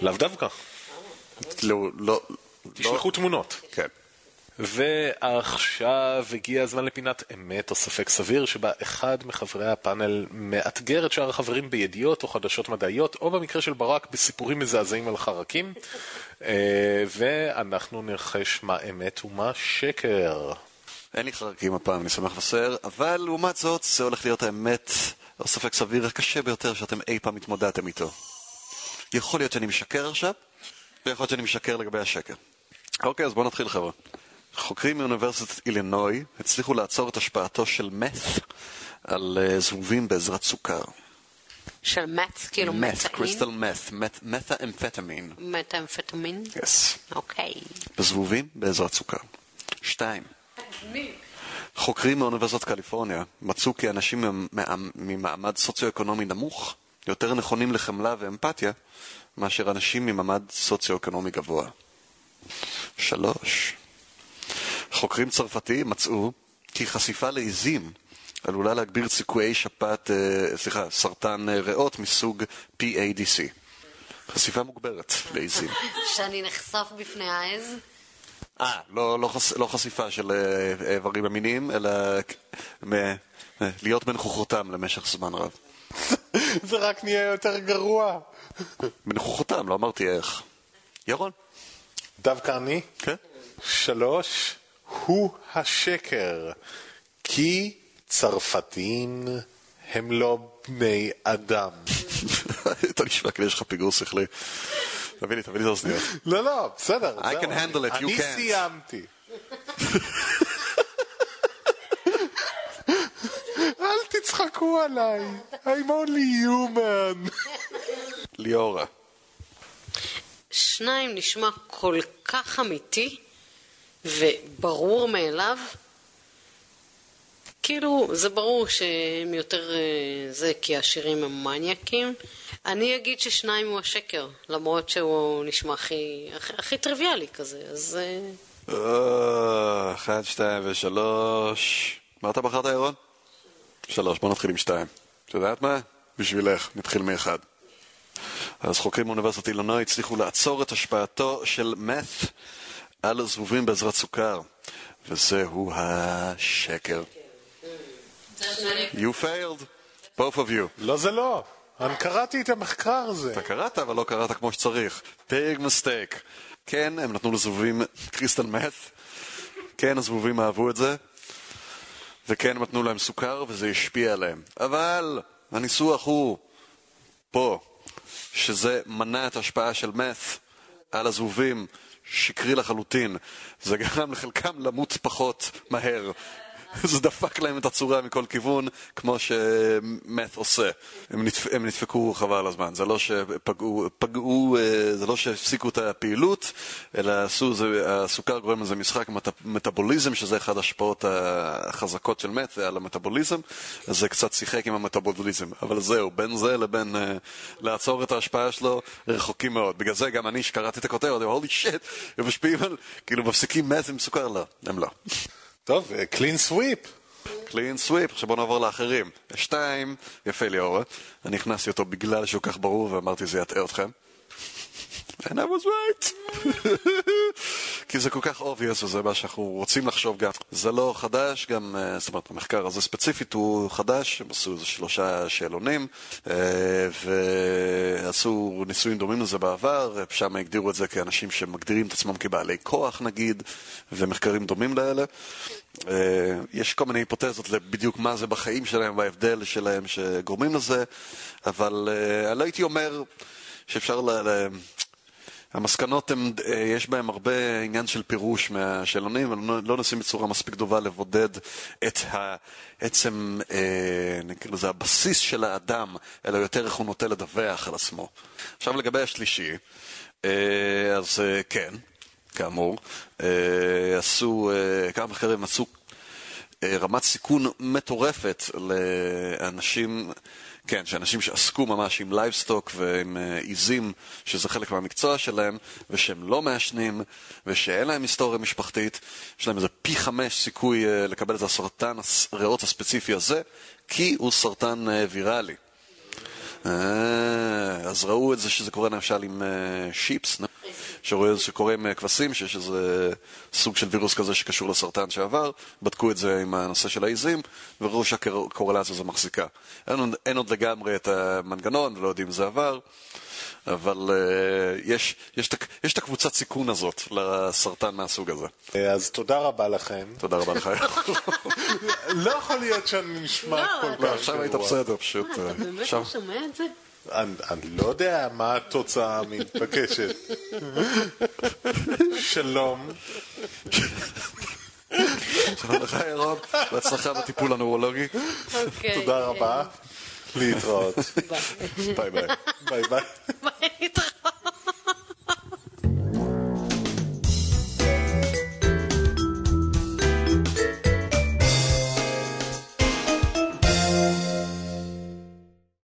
לאו דווקא. לא, לא. תשלחו תמונות. כן. ועכשיו הגיע הזמן לפינת אמת או ספק סביר, שבה אחד מחברי הפאנל מאתגר את שאר החברים בידיעות או חדשות מדעיות, או במקרה של ברק בסיפורים מזעזעים על חרקים, אה, ואנחנו נרחש מה אמת ומה שקר. אין לי חרקים הפעם, אני שמח לבשר, אבל לעומת זאת, זה הולך להיות האמת או ספק סביר הקשה ביותר שאתם אי פעם התמודדתם איתו. יכול להיות שאני משקר עכשיו, ויכול להיות שאני משקר לגבי השקר. אוקיי, אז בואו נתחיל חבר'ה. חוקרים מאוניברסיטת אילינוי הצליחו לעצור את השפעתו של מת על uh, זבובים בעזרת סוכר. של מת, כאילו מת, קריסטל מת, מת'אמפטמין. מת'אמפטמין? יס. אוקיי. בזבובים בעזרת סוכר. שתיים. חוקרים מאוניברסיטת קליפורניה מצאו כי אנשים ממעמד סוציו-אקונומי נמוך יותר נכונים לחמלה ואמפתיה מאשר אנשים ממעמד סוציו-אקונומי גבוה. שלוש. חוקרים צרפתיים מצאו כי חשיפה לעיזים עלולה להגביר סיכויי שפעת, אה, סליחה, סרטן אה, ריאות מסוג PADC. חשיפה מוגברת לעיזים. *laughs* שאני נחשף בפני העז? אה, לא, לא, חש, לא חשיפה של אה, איברים המיניים, אלא מ, להיות בנוכחותם למשך זמן רב. *laughs* זה רק נהיה יותר גרוע. בנוכחותם, לא אמרתי איך. ירון. דווקא אני? כן. שלוש. הוא השקר, כי צרפתים הם לא בני אדם. *laughs* אתה נשמע כאילו יש לך פיגור שכלי. תביא לי, תביא לי את האוזניות. לא, לא, בסדר. I can handle it, you can't. אני סיימתי. אל תצחקו עליי, I'm only human. ליאורה. שניים נשמע כל כך אמיתי. וברור מאליו, כאילו, זה ברור שהם יותר אה, זה כי השירים הם מניאקים. אני אגיד ששניים הוא השקר, למרות שהוא נשמע הכי, הכי, הכי טריוויאלי כזה, אז אה, אחד, שתיים ושלוש. מה אתה בחרת, ירון? שלוש, בוא נתחיל עם שתיים. את יודעת מה? בשבילך, נתחיל מאחד. אז חוקרים מאוניברסיטת אילנוי הצליחו לעצור את השפעתו של מת על זבובים בעזרת סוכר, וזהו השקר. You failed, both of you. לא, זה לא. אני קראתי את המחקר הזה. אתה קראת, אבל לא קראת כמו שצריך. ביג מסטייק. כן, הם נתנו לזבובים קריסטל מת. כן, הזבובים אהבו את זה. וכן, נתנו להם סוכר, וזה השפיע עליהם. אבל הניסוח הוא פה, שזה מנע את ההשפעה של מת על הזבובים, שקרי לחלוטין. זה גרם לחלקם *laughs* למות פחות מהר. *laughs* זה דפק להם את הצורה מכל כיוון, כמו שמת עושה. הם, נדפ... הם נדפקו חבל על הזמן. זה לא שפגעו, פגעו, אה, זה לא שהפסיקו את הפעילות, אלא עשו, זה, הסוכר גורם לזה משחק מט... מטאבוליזם, שזה אחד ההשפעות החזקות של מת, על המטאבוליזם, אז זה קצת שיחק עם המטאבוליזם. אבל זהו, בין זה לבין uh, לעצור את ההשפעה שלו, רחוקים מאוד. בגלל זה גם אני, שקראתי את הכותרת, הולי שיט, הם משפיעים על, כאילו מפסיקים מת עם סוכר? לא, הם לא. טוב, קלין סוויפ. קלין סוויפ, עכשיו בואו נעבור לאחרים. שתיים, יפה ליאורה, אני הכנסתי אותו בגלל שהוא כך ברור ואמרתי זה יטעה אתכם. And I was right. *laughs* כי זה כל כך obvious וזה מה שאנחנו רוצים לחשוב גם. זה לא חדש, גם, אה, זאת אומרת, המחקר הזה ספציפית הוא חדש, הם עשו איזה שלושה שאלונים, אה, ועשו ניסויים דומים לזה בעבר, שם הגדירו את זה כאנשים שמגדירים את עצמם כבעלי כוח נגיד, ומחקרים דומים לאלה. אה, יש כל מיני היפותזות לבדיוק מה זה בחיים שלהם וההבדל שלהם שגורמים לזה, אבל אני לא הייתי אומר שאפשר ל... המסקנות, הם, אה, יש בהם הרבה עניין של פירוש מהשאלונים, אבל לא, לא נשים בצורה מספיק טובה לבודד את עצם, אה, נקרא לזה, הבסיס של האדם, אלא יותר איך הוא נוטה לדווח על עצמו. עכשיו לגבי השלישי, אה, אז כן, כאמור, עשו, כמה מחקרים אה, רמת סיכון מטורפת לאנשים כן, שאנשים שעסקו ממש עם livestock ועם אה, עיזים, שזה חלק מהמקצוע שלהם, ושהם לא מעשנים, ושאין להם היסטוריה משפחתית, יש להם איזה פי חמש סיכוי אה, לקבל את הסרטן הריאות הספציפי הזה, כי הוא סרטן אה, ויראלי. אז ראו את זה שזה קורה למשל עם שיפס, שרואה את זה שקורה עם כבשים, שיש איזה סוג של וירוס כזה שקשור לסרטן שעבר, בדקו את זה עם הנושא של העיזים, וראו שהקורלציה הזו מחזיקה. אין, אין עוד לגמרי את המנגנון, ולא יודעים אם זה עבר, אבל uh, יש, יש, יש את הקבוצת סיכון הזאת לסרטן מהסוג הזה. אז תודה רבה לכם. תודה רבה לך. לא יכול להיות שאני נשמע לא, כל כך לא, עכשיו היית בסדר, פשוט. אתה באמת לא שומע את זה? אני, אני לא יודע מה התוצאה המתבקשת. שלום. שלום לך, ירון, בהצלחה בטיפול הנורולוגי. אוקיי. תודה רבה. להתראות. ביי. ביי ביי. ביי ביי. ביי, להתראות.